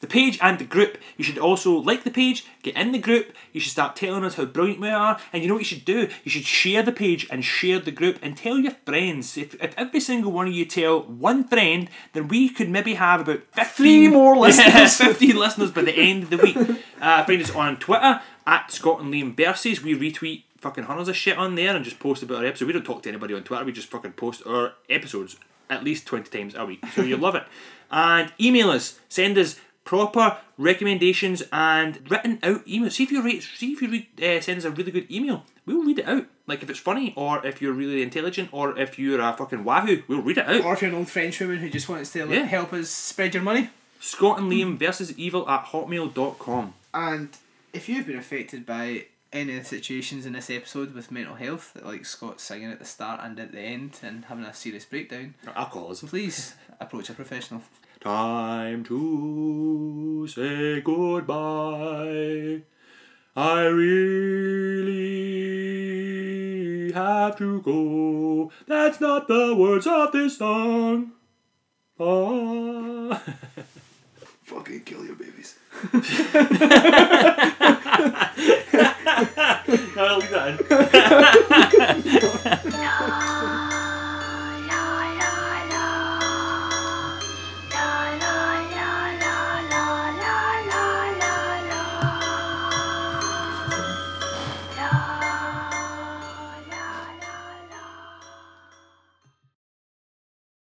The page and the group. You should also like the page, get in the group. You should start telling us how brilliant we are. And you know what you should do? You should share the page and share the group and tell your friends. If, if every single one of you tell one friend, then we could maybe have about 15 Three more listeners. 15 listeners by the end of the week. Uh, find us on Twitter at Scott and Liam Versus. We retweet fucking hundreds of shit on there and just post about our episode. We don't talk to anybody on Twitter. We just fucking post our episodes at least 20 times a week. So you'll love it. And email us. Send us proper recommendations and written out emails. See if you read, see if you read, uh, send us a really good email. We'll read it out. Like if it's funny, or if you're really intelligent, or if you're a fucking wahoo, we'll read it out. or if you're an old French woman who just wants to like, Yeah. help us spread your money. Scott and Liam versus evil at hotmail.com. And if you've been affected by any of the situations in this episode with mental health, like Scott singing at the start and at the end and having a serious breakdown, or Alcoholism. please approach a professional. Time to say goodbye. I really have to go. That's not the words of this song. Ah. Fucking kill your babies. no, I'll.